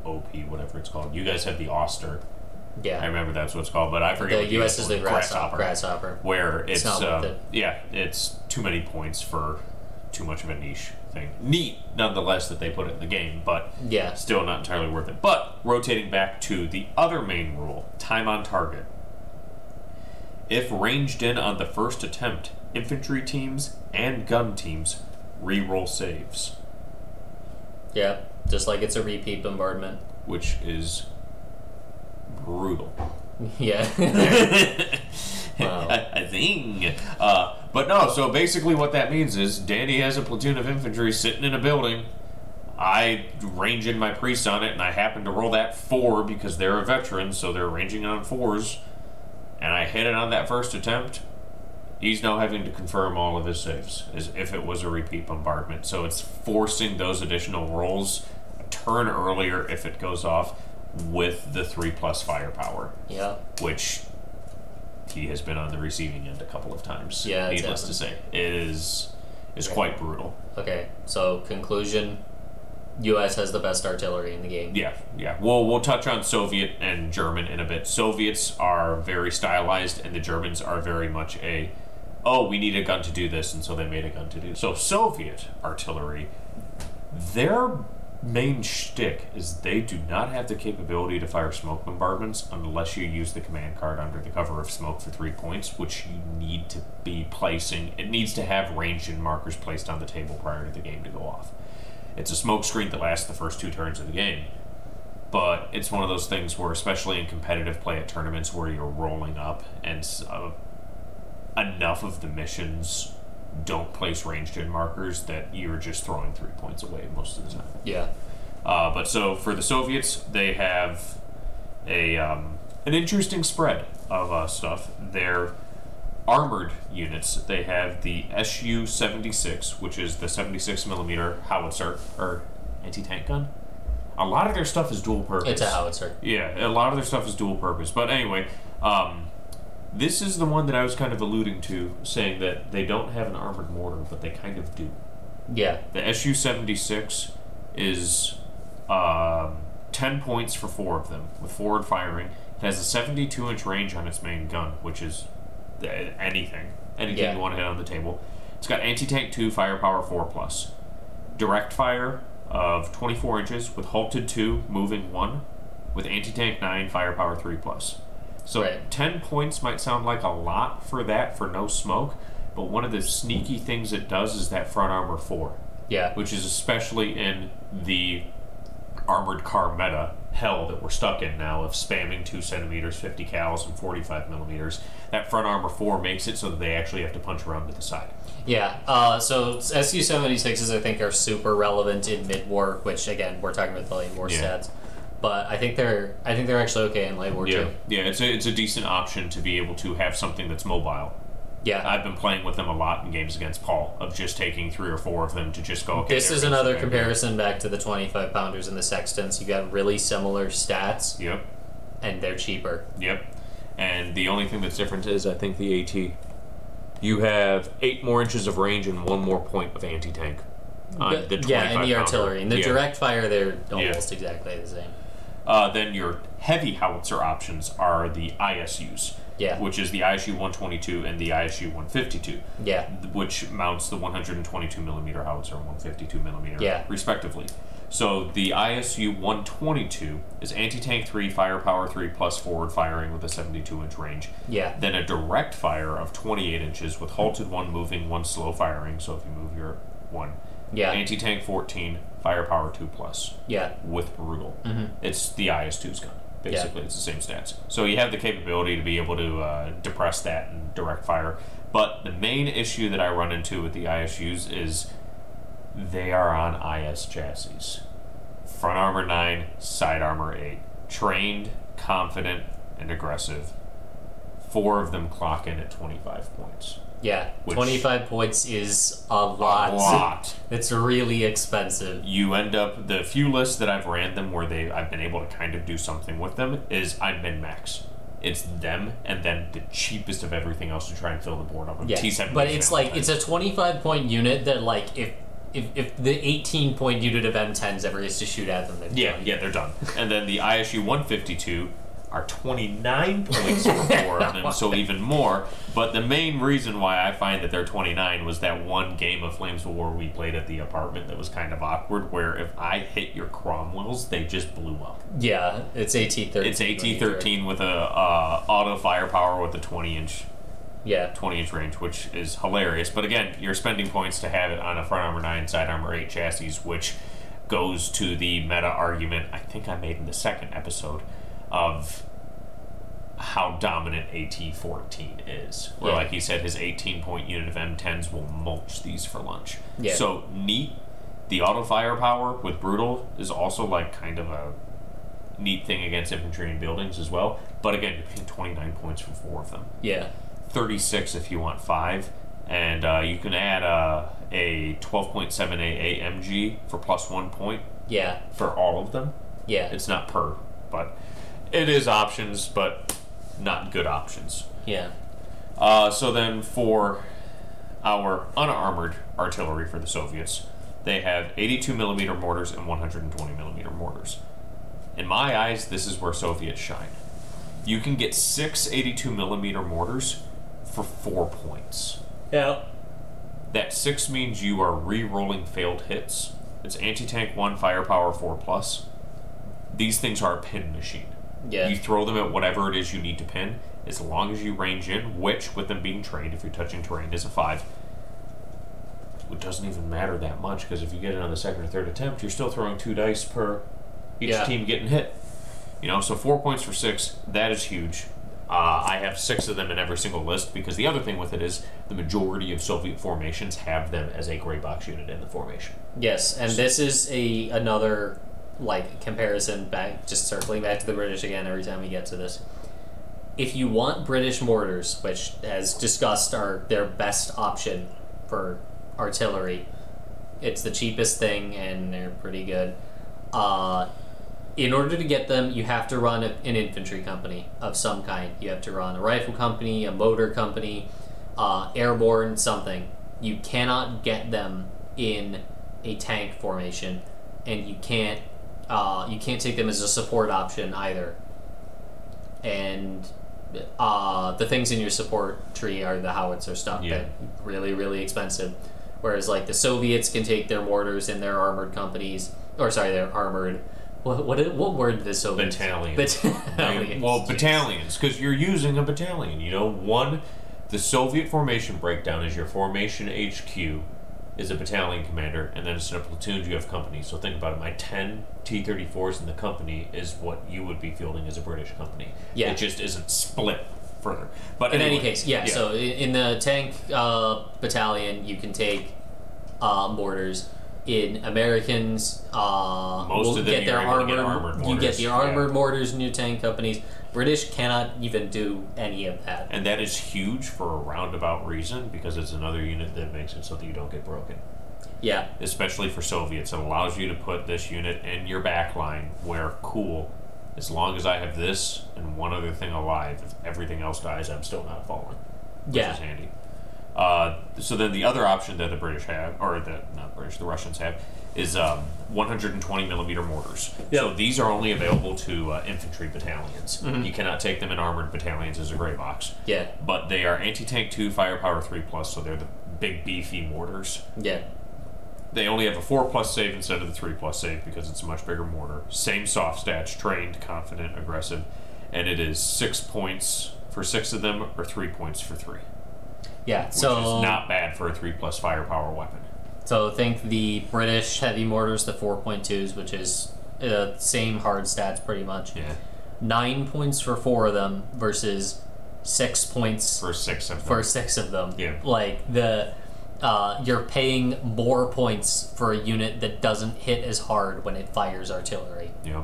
OP, whatever it's called. You guys have the Auster. Yeah, I remember that's what it's called, but I forget. the U.S. Is the grasshopper. Grasshopper. Where it's, not uh, it. yeah, it's too many points for too much of a niche thing. Neat, nonetheless, that they put it in the game, but Yeah, still not entirely worth it. But rotating back to the other main rule time on target. If ranged in on the first attempt, infantry teams and gun teams re-roll saves, yeah. Just like it's a repeat bombardment. which is brutal. yeah. Wow. a thing. Uh, but no, so basically what that means is Danny has a platoon of infantry sitting in a building. I range in my priest on it, and I happen to roll that four because they're a veteran, so they're ranging on fours. And I hit it on that first attempt. He's now having to confirm all of his saves as if it was a repeat bombardment. So it's forcing those additional rolls a turn earlier if it goes off with the three plus firepower yeah. which he has been on the receiving end a couple of times. Yeah, needless to say, it is is Yeah. quite brutal. Okay. So conclusion: U.S. has the best artillery in the game. Yeah, yeah. We'll we'll touch on Soviet and German in a bit. Soviets are very stylized, and the Germans are very much a oh we need a gun to do this, and so they made a gun to do. This. So Soviet artillery, their main shtick is they do not have the capability to fire smoke bombardments unless you use the command card under the cover of smoke for three points, which you need to be placing. It needs to have ranged in markers placed on the table prior to the game to go off. It's a smoke screen that lasts the first two turns of the game. But it's one of those things where, especially in competitive play at tournaments where you're rolling up and uh, enough of the missions don't place ranged in markers that you're just throwing three points away most of the time. Yeah. Uh, but so for the Soviets, they have a um, an interesting spread of uh, stuff. Their armored units, they have the Su seventy six, which is the seventy six millimeter howitzer or anti tank gun. A lot of their stuff is dual purpose. It's a howitzer. Yeah, a lot of their stuff is dual purpose. But anyway, um, this is the one that I was kind of alluding to, saying that they don't have an armored mortar, but they kind of do. Yeah. The SU 76 is um, 10 points for four of them with forward firing. It has a 72 inch range on its main gun, which is anything. Anything Yeah. you want to hit on the table. It's got anti tank 2, firepower 4 plus. Direct fire of 24 inches with halted 2, moving 1, with anti tank 9, firepower 3 plus. So Right. 10 points might sound like a lot for that for no smoke, but one of the sneaky things it does is that front armor 4 Yeah. which is especially in the armored car meta hell that we're stuck in now of spamming 2 centimeters, 50 cals, and 45 millimeters. That front armor 4 makes it so that they actually have to punch around to the side. Yeah. Uh, so SU 76s, I think, are super relevant in mid war, which, again, we're talking about the late war Yeah. stats. But I think they're I think they're actually okay in late war Yeah, too. yeah, it's a, it's a decent option to be able to have something that's mobile. Yeah. I've been playing with them a lot in games against Paul, of just taking three or four of them to just go. Okay, this is another comparison back to the 25 pounders and the Sextons. You got really similar stats, Yep, and they're cheaper. Yep. And the only thing that's different is I think the AT. You have eight more inches of range and one more point of anti tank. On the yeah, and the pounder. artillery. And the Yeah. direct fire, they're almost exactly the same. Uh, then your heavy howitzer options are the ISUs. Yeah. Which is the ISU 122 and the ISU 152. Yeah. Which mounts the 122 millimeter howitzer and 152 millimeter, Yeah. respectively. So the ISU 122 is anti-tank 3, firepower 3 plus forward firing with a 72 inch range. Yeah. Then a direct fire of 28 inches with halted one moving, one slow firing. So if you move your one, Yeah. anti-tank 14, firepower 2 plus Yeah. with brutal. Mm-hmm. It's the IS2's gun. Basically, it's the same stats. So you have the capability to be able to uh, depress that and direct fire. But the main issue that I run into with the ISUs is they are on IS chassis. Front armor 9, side armor 8. Trained, confident, and aggressive. Four of them clock in at 25 points. Yeah. Which- 25 points is a lot. A lot. It's really expensive. you end up the few lists that I've ran them where they I've been able to kind of do something with them is I min max. It's them and then the cheapest of everything else to try and fill the board up. Yeah. T7 But it's like it's a 25 point unit that like if if, if the 18 point unit of M10s ever gets to shoot at them, they're yeah done. yeah they're done. and then the ISU 152 are 29 points for four of them, so even more. But the main reason why I find that they're 29 was that one game of Flames of War we played at the apartment that was kind of awkward, where if I hit your Cromwells, they just blew up. Yeah, it's AT13. It's AT13 with a uh, auto firepower with a 20 inch Yeah. 20 inch range, which is hilarious. But again, you're spending points to have it on a front armor 9, side armor 8 chassis, which goes to the meta argument I think I made in the second episode of how dominant AT14 is. Where, Yeah. like he said, his 18 point unit of M10s will mulch these for lunch. Yeah. So, neat. The auto firepower with Brutal is also like kind of a neat thing against infantry and buildings as well. But again, you're paying 29 points for four of them. Yeah. 36 if you want five, and uh, you can add uh, a 12.78 AMG for plus one point Yeah. for all of them. Yeah. It's not per, but it is options, but not good options. Yeah. Uh, so then for our unarmored artillery for the Soviets, they have 82 millimeter mortars and 120 millimeter mortars. In my eyes, this is where Soviets shine. You can get six 82 millimeter mortars for four points. Yeah. That six means you are re-rolling failed hits. It's anti-tank one, firepower four plus. These things are a pin machine. Yeah. You throw them at whatever it is you need to pin, as long as you range in, which with them being trained, if you're touching terrain, is a five. It doesn't even matter that much because if you get it on the second or third attempt, you're still throwing two dice per each Yeah. team getting hit. You know, so four points for six, that is huge. Uh, I have six of them in every single list because the other thing with it is the majority of Soviet formations have them as a gray box unit in the formation. Yes, and this is a another like comparison back just circling back to the British again every time we get to this. If you want British mortars, which as discussed are their best option for artillery, it's the cheapest thing and they're pretty good. Uh, in order to get them, you have to run a, an infantry company of some kind. You have to run a rifle company, a motor company, uh, airborne something. You cannot get them in a tank formation, and you can't uh, you can't take them as a support option either. And uh, the things in your support tree are the howitzer stuff Yeah. that really really expensive. Whereas like the Soviets can take their mortars in their armored companies, or sorry, their armored. What what what word did the Soviets? Battalions. Battalions. well, battalions, because you're using a battalion. You know, one, the Soviet formation breakdown is your formation HQ is a battalion commander, and then instead of platoons, you have companies. So think about it. My 10 T 34s in the company is what you would be fielding as a British company. Yeah. It just isn't split further. But In any case, yeah. So in the tank uh, battalion, you can take uh, mortars. In Americans, uh, Most will of them get their you're able to armored. get armored you get the yeah. armored mortars in your tank companies. British cannot even do any of that. And that is huge for a roundabout reason because it's another unit that makes it so that you don't get broken. Yeah, especially for Soviets. It allows you to put this unit in your back line where, cool, as long as I have this and one other thing alive, if everything else dies, I'm still not falling. Which Yeah. is handy. Uh, so then the other option that the British have, or the not British, the Russians have, is um, 120 millimeter mortars. So these are only available to uh, infantry battalions. Mm-hmm. You cannot take them in armored battalions as a gray box. yeah, But they are anti-tank two, firepower three plus, so they're the big beefy mortars. yeah, They only have a 4 plus save instead of the 3 plus save because it's a much bigger mortar. Same soft stats, trained, confident, aggressive, and it is 6 points for 6 of them or 3 points for 3. yeah. Which So is not bad for a 3 plus firepower weapon. So think the British heavy mortars, the 4.2s, which is uh, same hard stats pretty much. Yeah. Nine points for four of them versus six points For 6 of them. for six of them. Yeah. Like the uh, you're paying more points for a unit that doesn't hit as hard when it fires artillery. Yeah.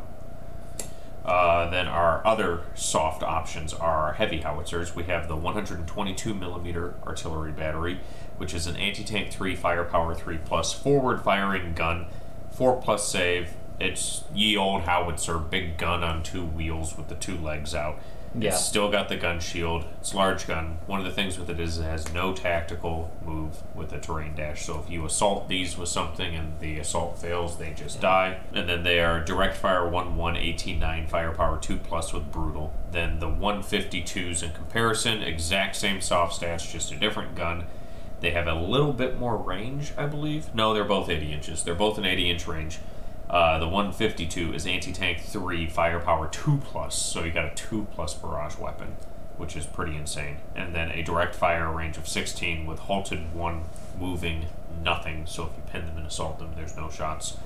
Uh, then our other soft options are heavy howitzers. We have the 122 millimeter artillery battery, which is an anti-tank 3 firepower 3 plus forward firing gun, 4 plus save. It's ye old howitzer, big gun on two wheels with the two legs out. Yeah. It's still got the gun shield. It's large gun. One of the things with it is it has no tactical move with the terrain dash. So if you assault these with something and the assault fails, they just die. And then they are direct fire 1 1 18 9 firepower 2 plus with brutal. Then the 152s in comparison, exact same soft stats, just a different gun. They have a little bit more range, I believe. No, they're both 80 inches. They're both an 80 inch range. Uh, the 152 is anti-tank 3 firepower 2 plus so you got a 2 plus barrage weapon which is pretty insane and then a direct fire range of 16 with halted 1 moving nothing so if you pin them and assault them there's no shots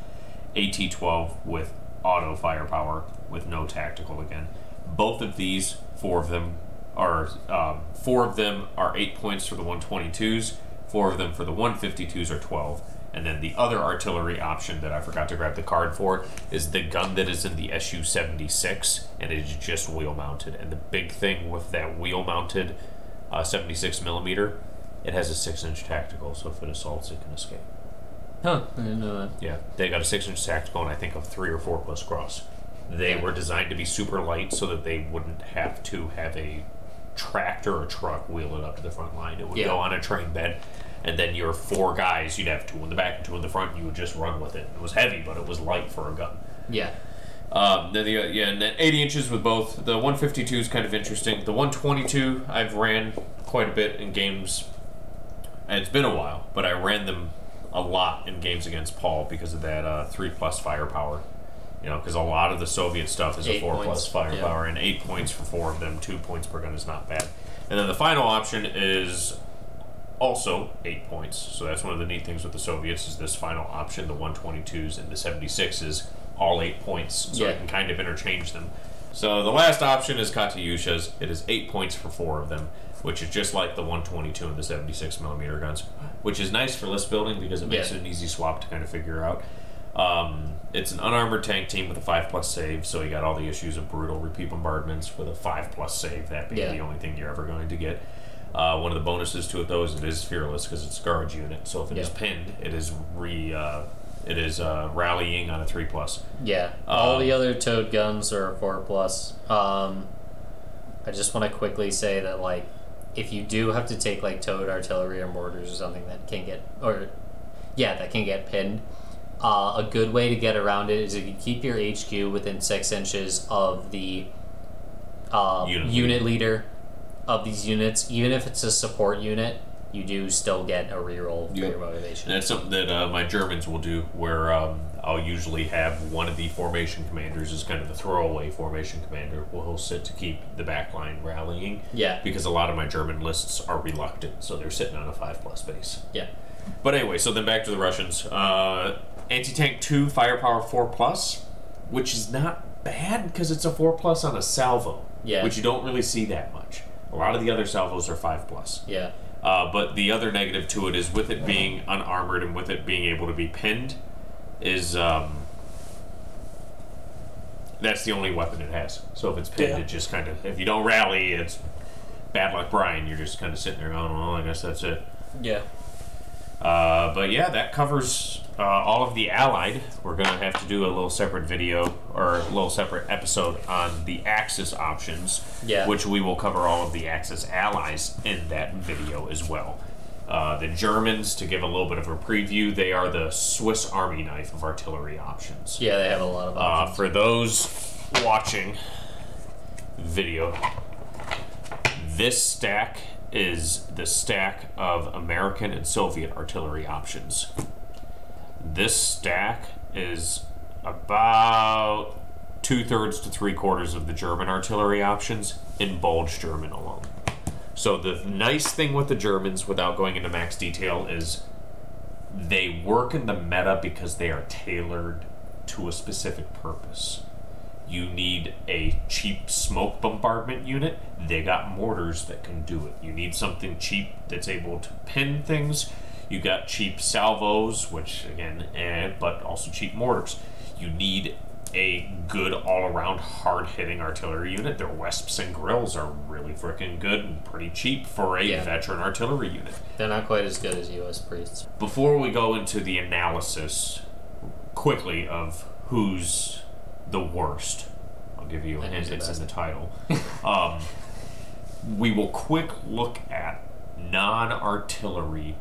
at-12 with auto firepower with no tactical again both of these four of them are um, four of them are 8 points for the 122s four of them for the 152s are 12 and then the other artillery option that I forgot to grab the card for is the gun that is in the SU 76, and it is just wheel mounted. And the big thing with that wheel mounted uh, 76 millimeter, it has a 6 inch tactical, so if it assaults, it can escape. Huh? I didn't know that. Yeah, they got a 6 inch tactical, and I think a 3 or 4 plus cross. They were designed to be super light so that they wouldn't have to have a tractor or truck wheel it up to the front line. It would Yeah. go on a train bed, and then your four guys, you'd have two in the back and two in the front, and you would just run with it. It was heavy, but it was light for a gun. Yeah. Um, then the uh, yeah, and then 80 inches with both. The 152 is kind of interesting. The 122 I've ran quite a bit in games. And it's been a while, but I ran them a lot in games against Paul because of that uh, three plus firepower. You know, because a lot of the Soviet stuff is a four points, plus firepower, and eight points for four of them. Two points per gun is not bad. And then the final option is also eight points. So that's one of the neat things with the Soviets is this final option, the 122s and the 76s, all eight points. So Yeah. I can kind of interchange them. So the last option is Katyushas. It is eight points for four of them, which is just like the 122 and the 76 millimeter guns, which is nice for list building because it makes Yeah. it an easy swap to kind of figure out. Um, it's an unarmored tank team with a five plus save, so you got all the issues of brutal repeat bombardments with a five plus save. That being Yeah. the only thing you're ever going to get. Uh, one of the bonuses to it though is it is fearless because it's a guard unit. So if it is Yeah. pinned, it is re uh, it is uh, rallying on a three plus. Yeah, all Um, the other towed guns are four plus. Um, I just want to quickly say that like, if you do have to take like towed artillery or mortars or something that can get or yeah that can get pinned, uh, a good way to get around it is if you keep your HQ within six inches of the uh, Unit unit, leader of these units, even if it's a support unit. You do still get a reroll for Yep. your motivation. And that's something that uh, my Germans will do, where um, I'll usually have one of the formation commanders as kind of the throwaway formation commander. Well, he'll sit to keep the back line rallying. Yeah. Because a lot of my German lists are reluctant, so they're sitting on a five plus base. Yeah. But anyway, so then back to the Russians. Uh, Anti tank two, firepower four plus, which is not bad because it's a four plus on a salvo. Yeah. Which you don't really see that much. A lot of the other salvos are five plus. Yeah. Uh, but the other negative to it is with it being unarmored and with it being able to be pinned, is um, that's the only weapon it has. So if it's pinned, Yeah. it just kind of if you don't rally, it's bad luck, Brian. You're just kind of sitting there going, "Well, I guess that's it." Yeah. Uh, but yeah, that covers uh, all of the Allied. We're gonna have to do a little separate video or a little separate episode on the Axis options, Yeah. which we will cover all of the Axis allies in that video as well. Uh, the Germans, to give a little bit of a preview, they are the Swiss Army knife of artillery options. Yeah, they have a lot of Uh, options. for those watching video, this stack is the stack of American and Soviet artillery options. This stack is about two thirds to three quarters of the German artillery options in Bulge German alone. So the nice thing with the Germans, without going into max detail, is they work in the meta because they are tailored to a specific purpose. You need a cheap smoke bombardment unit. They got mortars that can do it. You need something cheap that's able to pin things. You got cheap salvos, which again, eh, but also cheap mortars. You need a good all around hard hitting artillery unit. Their Wesps and Grilles are really freaking good and pretty cheap for a Yeah. veteran artillery unit. They're not quite as good as U.S. priests. Before we go into the analysis quickly of who's the worst, I'll give you a And hint, it's in the title. um, we will quick look at non artillery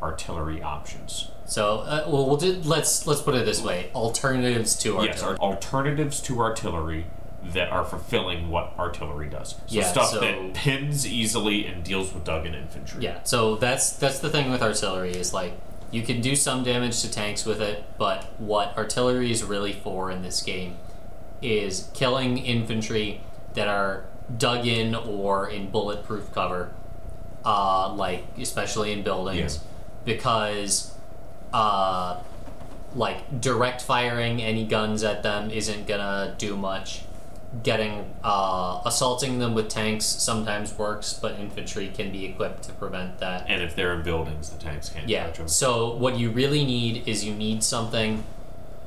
artillery options. So, uh, well, we'll do, let's let's put it this way: alternatives to artillery. Yes, alternatives to artillery that are fulfilling what artillery does. So Yeah, stuff so- that pins easily and deals with dug in infantry. Yeah, so that's that's the thing with artillery is like you can do some damage to tanks with it, but what artillery is really for in this game is killing infantry that are dug in or in bulletproof cover, uh, like especially in buildings, because uh, like direct firing any guns at them isn't gonna do much. Getting uh, assaulting them with tanks sometimes works, but infantry can be equipped to prevent that. And if they're in buildings, the tanks can't Yeah. touch them. So what you really need is you need something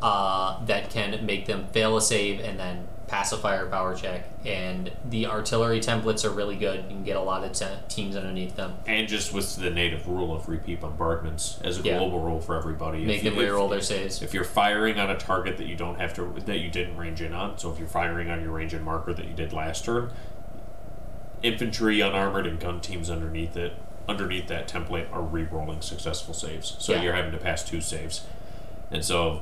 uh, that can make them fail a save and then pass a firepower check. And the artillery templates are really good. You can get a lot of te- teams underneath them. And just with the native rule of repeat bombardments as a Yeah. global rule for everybody. Make if you, them reroll their if, saves. if you're firing on a target that you don't have to that you didn't range in on, so if you're firing on your range in marker that you did last turn, infantry, unarmored, and gun teams underneath it, underneath that template, are re-rolling successful saves. So Yeah. you're having to pass two saves, and so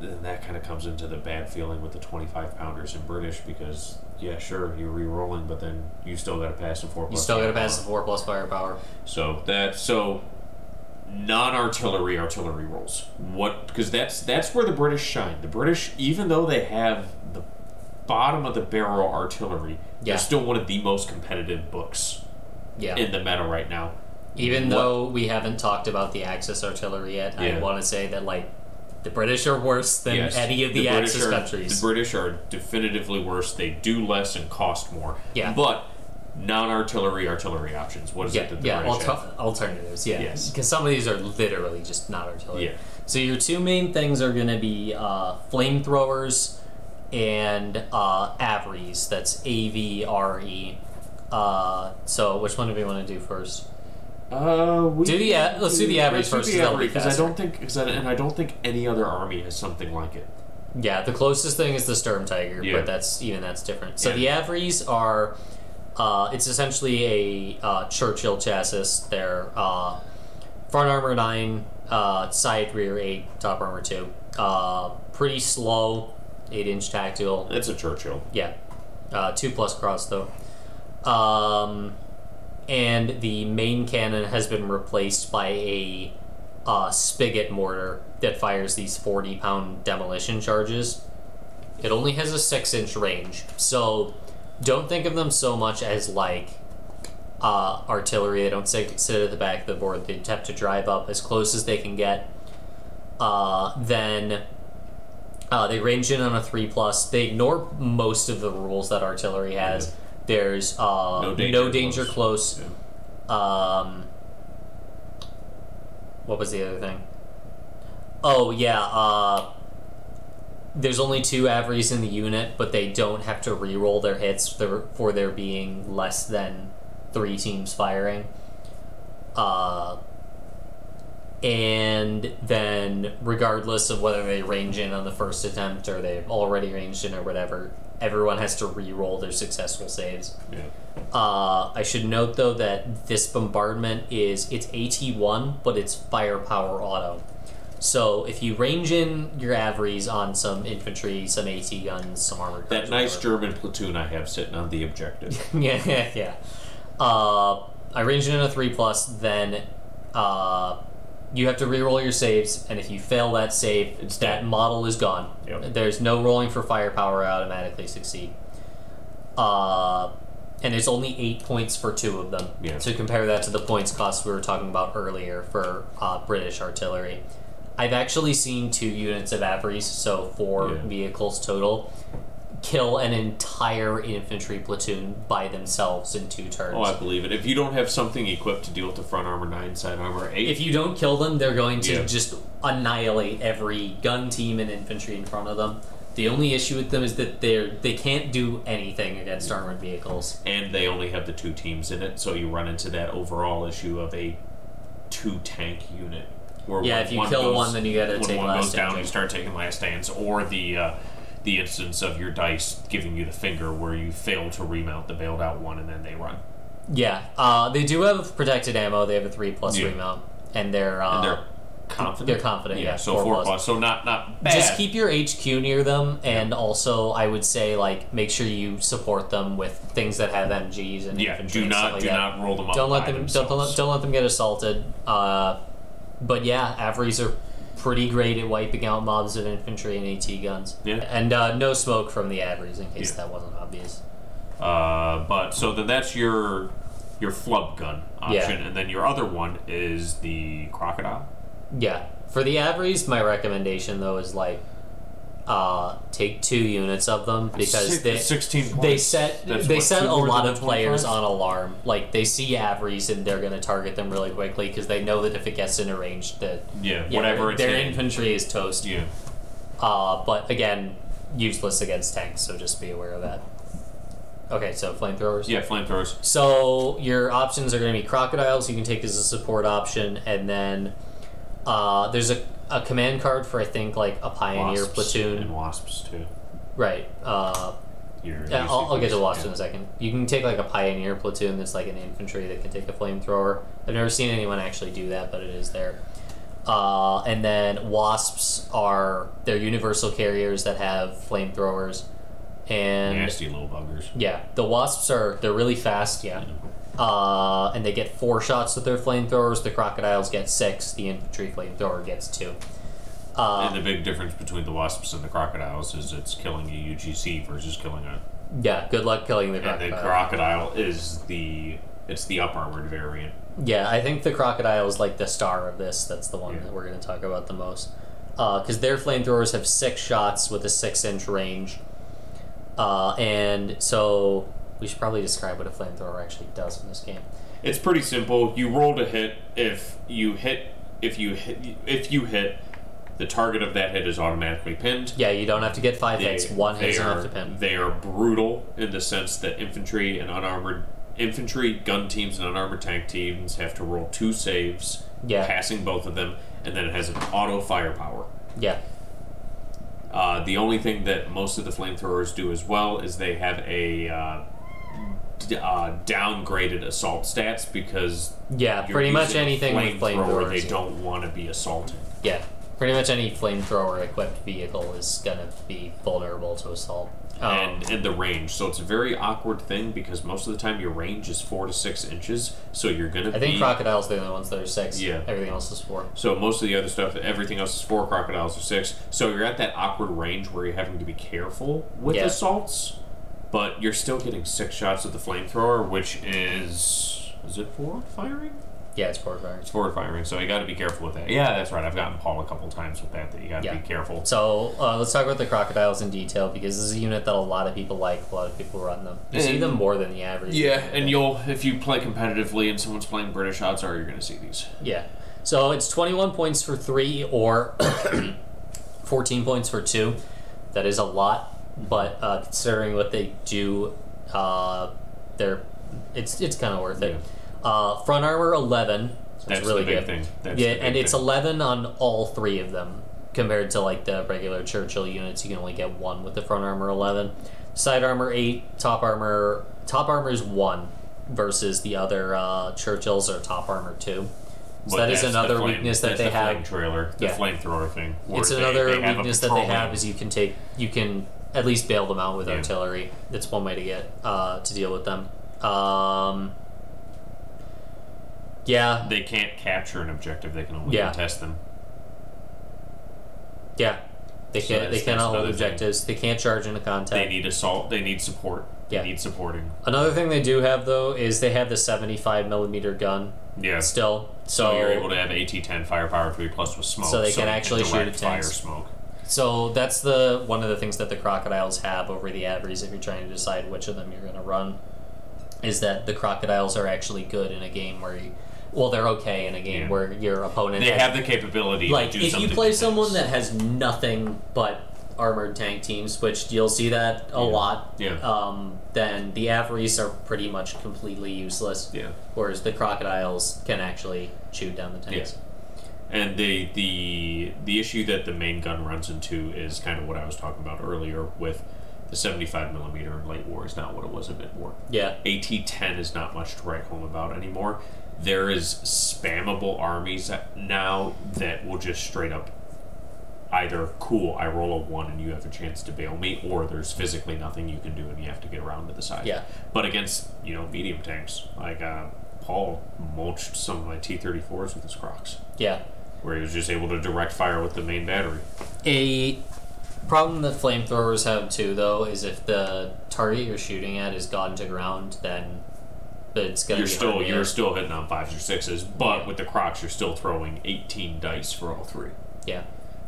then that kind of comes into the bad feeling with the 25 pounders in British because yeah, sure you're re-rolling, but then you still got to pass a four. You still got to pass the four plus firepower. So that so non-artillery artillery rolls. What because that's that's where the British shine. The British, even though they have the bottom of the barrel artillery, Yeah. they're still one of the most competitive books Yeah. in the meta right now. Even What- though we haven't talked about the Axis artillery yet, I want to say that like The British are worse than Yes, any of the, British Axis are, countries. The British are definitively worse. They do less and cost more. Yeah. But non-artillery artillery options. What is yeah, it that the yeah, British alter- alternatives. Yeah, Yes. because some of these are literally just not artillery. Yeah. So your two main things are going to be uh, flamethrowers and uh, AVREs. That's A V R E. Uh, so which one do we want to do first? Uh, we Do the a- let's do the average let's do first, the 'cause that'll be I don't think, cause I, and I don't think any other army has something like it. Yeah, the closest thing is the Sturm Tiger, Yeah. but that's even that's different. So Yeah. the AVREs are, uh, it's essentially a uh, Churchill chassis. They're uh, front armor nine, uh, side rear eight, top armor two. Uh, pretty slow, eight inch tactical. It's a Churchill. Yeah, uh, two plus cross though. Um, and the main cannon has been replaced by a uh, spigot mortar that fires these 40 pound demolition charges. It only has a 6 inch range, so don't think of them so much as like uh, artillery. They don't sit, sit at the back of the board, they have to drive up as close as they can get. Uh, then uh, they range in on a 3 plus. They ignore most of the rules that artillery has. There's uh, No no danger danger, close. close. Yeah. Um, what was the other thing? Oh yeah, uh, there's only two AVREs in the unit, but they don't have to re-roll their hits for, for there being less than three teams firing. Uh, and then, regardless of whether they range in on the first attempt or they've already ranged in or whatever, everyone has to re-roll their successful saves. Yeah. Uh, I should note though that this bombardment is it's AT1, but it's firepower auto. So if you range in your AVREs on some infantry, some AT guns, some armored That nice whatever- German platoon I have sitting on the objective. yeah, yeah, yeah. Uh, I range in a three plus, then uh, you have to re-roll your saves, and if you fail that save, It's that model is gone. Yep. There's no rolling for firepower. Automatically succeed. Uh, and there's only eight points for two of them. Yeah. To compare that to the points cost we were talking about earlier for uh, British artillery. I've actually seen two units of AVREs, so four Yeah. vehicles total, kill an entire infantry platoon by themselves in two turns. Oh, I believe it. If you don't have something equipped to deal with the front armor nine, side armor eight, if you don't kill them, they're going to Yeah. just annihilate every gun team and infantry in front of them. The only issue with them is that they're they can't do anything against armored vehicles. and they only have the two teams in it, so you run into that overall issue of a two tank unit. Where Yeah, if you kill one, then you gotta when take one last goes down, you start taking last stands, or the uh, the instance of your dice giving you the finger where you fail to remount the bailed out one and then they run. Yeah, uh, they do have protected ammo. They have a three plus Yeah. remount, and they're uh, And they're confident. they're confident, yeah, so four four plus. plus. So not not bad. just keep your HQ near them, and also I would say like make sure you support them with things that have MGs and yeah. infantry Do not like do that. not roll them up. don't let them don't, themselves. don't, let, don't let them get assaulted. Uh, but yeah, AVREs are pretty great at wiping out mobs of infantry and AT guns. Yeah. And uh, no smoke from the AVREs in case Yeah. that wasn't obvious. Uh, but so then that's your your flub gun option, Yeah. and then your other one is the crocodile. Yeah. For the Avries, my recommendation though is like uh, take two units of them because they 16 points. they set That's they what, set a lot of players 25? on alarm. Like they see AVREs and they're gonna target them really quickly because they know that if it gets into range, that Yeah, yeah, whatever their, their infantry is toast. Yeah. Uh, but again, useless against tanks, so just be aware of that. Okay, so flamethrowers. Yeah, flamethrowers. So your options are going to be crocodiles. You can take as a support option, and then uh, there's a, a command card for I think like a pioneer Wasps platoon. and wasps too. Right. Uh, yeah, I'll, I'll get to wasps in a second. You can take like a pioneer platoon that's like an infantry that can take a flamethrower. I've never seen anyone actually do that, but it is there. Uh, and then wasps are they're universal carriers that have flamethrowers, and Nasty little buggers. yeah, the wasps are they're really fast. Yeah, uh, and they get four shots with their flamethrowers. The crocodiles get six. The infantry flamethrower gets two. Uh, and the big difference between the wasps and the crocodiles is it's killing a UGC versus killing a. yeah, good luck killing the And crocodile. the crocodile is the it's the up armored variant. Yeah, I think the crocodile is like the star of this. That's the one Yeah. that we're going to talk about the most. because their flamethrowers have six shots with a six inch range. Uh, and so we should probably describe what a flamethrower actually does in this game. It's pretty simple. You roll to hit. If you hit, if you hit, if you hit, the target of that hit is automatically pinned. Yeah, you don't have to get five hits. One hit they is are, enough to pin. They are brutal in the sense that infantry and unarmored infantry, gun teams, and unarmored tank teams have to roll two saves, Yeah. passing both of them, and then it has an auto firepower. Yeah, Uh, the only thing that most of the flamethrowers do as well is they have a uh, uh, downgraded assault stats because yeah. Pretty much anything with flamethrower they don't want to be assaulted. Yeah, pretty much any flamethrower equipped vehicle is gonna be vulnerable to assault. Um, and and the range. So it's a very awkward thing because most of the time your range is four to six inches. So you're gonna I think be crocodiles they're the only ones that are six. Yeah. everything else is four. so most of the other stuff, everything else is four crocodiles or six. So you're at that awkward range where you're having to be careful with Yeah. assaults, but you're still getting six shots with the flamethrower, which is is it forward firing? Yeah, it's forward firing. It's forward firing, so you got to be careful with that. Yeah, that's right. I've gotten Paul a couple times with that. That you got to Yeah. be careful. So uh, let's talk about the crocodiles in detail because this is a unit that a lot of people like. A lot of people run them. You see them more than the average. Yeah, and you'll if you play competitively and someone's playing British odds are you're going to see these. Yeah. So it's 21 points for three or 14 points for two. That is a lot, but uh, considering what they do, uh, they're it's it's kind of worth it. Uh, front armor 11. So That's really the big good. thing. That's yeah, and it's thing. 11 on all three of them compared to like the regular Churchill units. You can only get one with the front armor 11. Side armor 8, top armor top armor is 1 versus the other uh, Churchills are top armor 2. So But that is another flame- weakness that they the have. trailer, the Yeah. flamethrower thing. It's another they a weakness that they have is you can take you can at least bail them out with Yeah. artillery. That's one way to get uh, to deal with them. Um, yeah, They can't capture an objective; they can only Yeah. contest them. yeah. They So can't. They cannot hold another thing. objectives. They can't charge into contact. They need assault. They need support. They Yeah. need supporting. Another thing they do have though is they have the seventy-five millimeter gun Yeah. still. So So you're able to have AT-10 firepower three plus with smoke, So they can actually shoot at fire smoke. So that's the one of the things that the crocodiles have over the AVREs if you're trying to decide which of them you're going to run is that the crocodiles are actually good in a game where you well they're okay in a game Yeah. where your opponent They has, have the capability like to do if you play someone that has nothing but armored tank teams which you'll see that a Yeah. lot Yeah. um, then the AVREs are pretty much completely useless Yeah. whereas the crocodiles can actually shoot down the tanks And the the the issue that the main gun runs into is kind of what I was talking about earlier with the 75 millimeter in late war is not what it was a bit war. yeah AT-10 is not much to write home about anymore. There is spammable armies now that will just straight up either cool, I roll a one and you have a chance to bail me, or there's physically nothing you can do and you have to get around to the side. Yeah. But against you know medium tanks, like uh, Paul mulched some of my T-34s with his Crocs, yeah where he was just able to direct fire with the main battery. A problem that flamethrowers have too, though, is if the target you're shooting at is gone to ground, then it's gonna You're be still you're still hitting on fives or sixes, but Yeah. with the Crocs, you're still throwing 18 dice for all three. yeah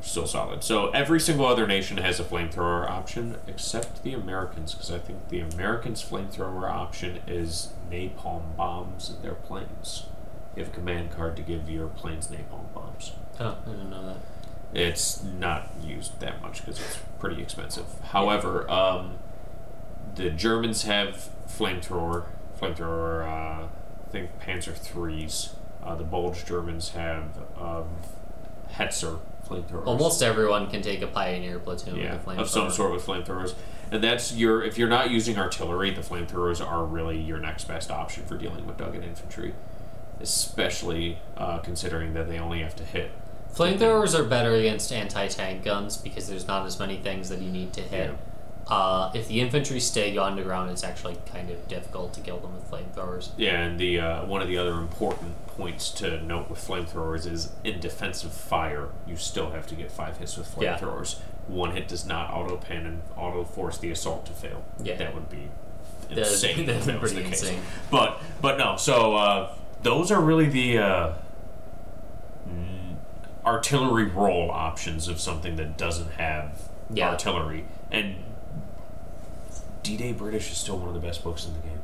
still solid. So every single other nation has a flamethrower option except the Americans, because I think the Americans' flamethrower option is napalm bombs in their planes. You have a command card to give your planes napalm bombs. oh I didn't know that It's not used that much because it's pretty expensive. However, um, the Germans have flamethrower, flamethrower. Uh, I think Panzer threes. Uh, the Bulge Germans have um, Hetzer flamethrowers almost everyone can take a pioneer platoon yeah, with a flamethrower of some sort with flamethrowers. And that's your if you're not using artillery, the flamethrowers are really your next best option for dealing with dug-in infantry, especially uh, considering that they only have to hit. flamethrowers are better against anti-tank guns because there's not as many things that you need to hit uh, if the infantry stay on the ground it's actually kind of difficult to kill them with flamethrowers Yeah, and the uh, one of the other important points to note with flamethrowers is in defensive fire, you still have to get five hits with Yeah. flamethrowers. One hit does not auto pin and auto force the assault to fail. Yeah. that would be insane. that'd if that was the pretty case. insane. But but no, so uh, those are really the. Uh, mm, artillery roll options of something that doesn't have Yeah. artillery. And D-Day British is still one of the best books in the game,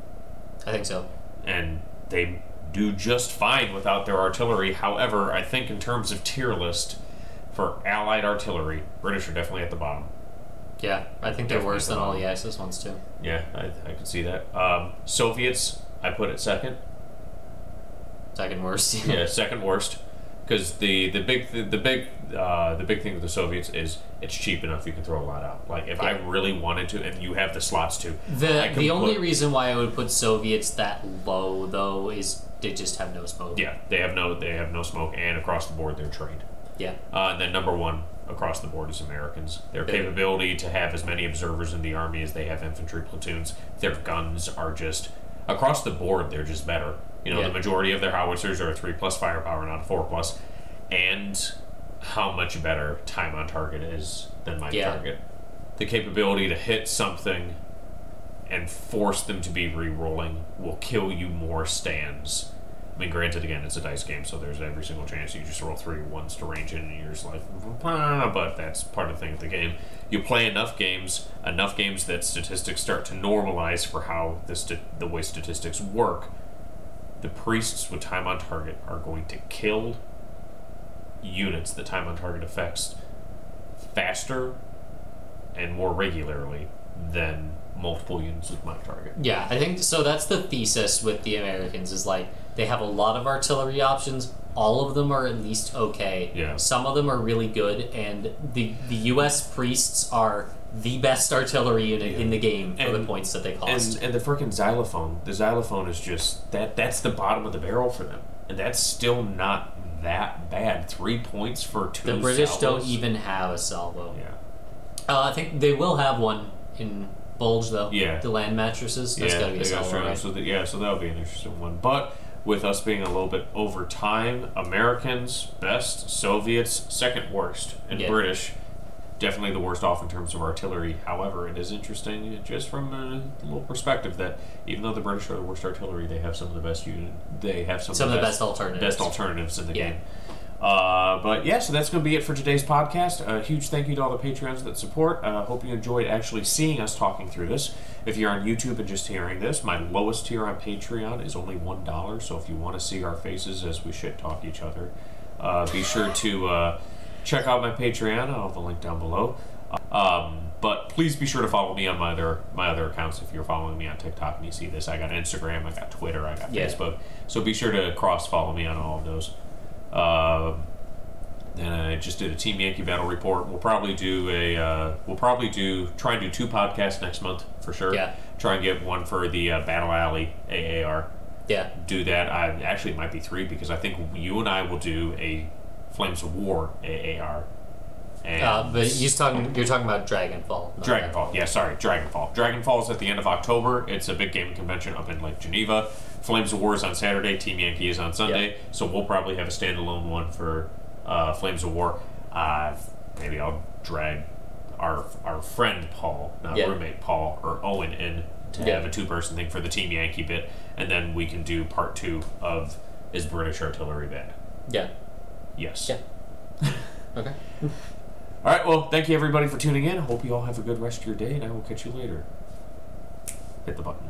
I think so. and they do just fine without their artillery. However, I think in terms of tier list for Allied artillery, British are definitely at the bottom. Yeah, I think they're worse than all the Axis ones too. Yeah, I, I could see that. Um, Soviets, I put at second. Second worst. yeah, second worst. Because the the big the, the big uh, the big thing with the Soviets is it's cheap enough you can throw a lot out. Like if I really wanted to, and you have the slots to. The the only put- reason why I would put Soviets that low though is they just have no smoke. Yeah, they have no they have no smoke, and across the board they're trained. Yeah. Uh, and then number one across the board is Americans. Their Yeah. capability to have as many observers in the army as they have infantry platoons. Their guns are just across the board. They're just better. You know, Yeah. the majority of their howitzers are a three plus firepower, not a four plus. And how much better time on target is than Mike Yeah. target. The capability to hit something and force them to be re-rolling will kill you more stands. I mean, granted, again, it's a dice game, so there's every single chance you just roll three ones to range in, and you're just like, but that's part of the thing of the game. You play enough games, enough games that statistics start to normalize for how the st- the way statistics work. The priests with time on target are going to kill units that time on target affects faster and more regularly than multiple units with Mike target. Yeah, I think so. That's the thesis with the Americans is like they have a lot of artillery options. All of them are at least okay. Yeah. Some of them are really good, and the the U.S. priests are the best artillery unit in the game for the points that they cost. And and the freaking xylophone, the xylophone is just that that's the bottom of the barrel for them, and that's still not that bad. Three points for two. the British don't even have a salvo. Yeah, Uh, I think they will have one in Bulge though. Yeah. The land mattresses. That's yeah, gotta be a salvo, right? So that, yeah, so that'll be an interesting one. But with us being a little bit over time, Americans best, Soviets second worst, and Yeah. British definitely the worst off in terms of artillery. However, it is interesting just from a little perspective that even though the British are the worst artillery, they have some of the best unit. They have some, Some of the best alternatives. best alternatives in the Yeah. game. Uh, but yeah, so that's going to be it for today's podcast. A huge thank you to all the Patreons that support. Uh, hope you enjoyed actually seeing us talking through this. If you're on YouTube and just hearing this, my lowest tier on Patreon is only one dollar. So if you want to see our faces as we shit talk each other, uh, be sure to uh, check out my Patreon. I'll have the link down below. Um, but please be sure to follow me on my other my other accounts. If you're following me on TikTok and you see this, I got Instagram, I got Twitter, I got Yeah. Facebook. So be sure to cross follow me on all of those. Um, and I just did a Team Yankee battle report. We'll probably do a uh, we'll probably do try and do two podcasts next month for sure. Yeah. Try and get one for the uh, Battle Alley AAR. Yeah. Do that. I actually it might be three because I think you and I will do a Flames of War AAR. And Uh, but you're talking you're talking about Dragonfall. not Dragonfall. Yeah, sorry, Dragonfall. Dragonfall is at the end of October. It's a big gaming convention up in Lake Geneva. Flames of War is on Saturday. Team Yankee is on Sunday. So we'll probably have a standalone one for uh, Flames of War. Uh, maybe I'll drag our our friend Paul, not Yeah. roommate Paul or Owen, in to Yeah. have a two person thing for the Team Yankee bit, and then we can do part two of is British artillery bad? Yeah. Yes. Yeah. Okay. All right. Well, thank you everybody for tuning in. I hope you all have a good rest of your day, and I will catch you later. Hit the button.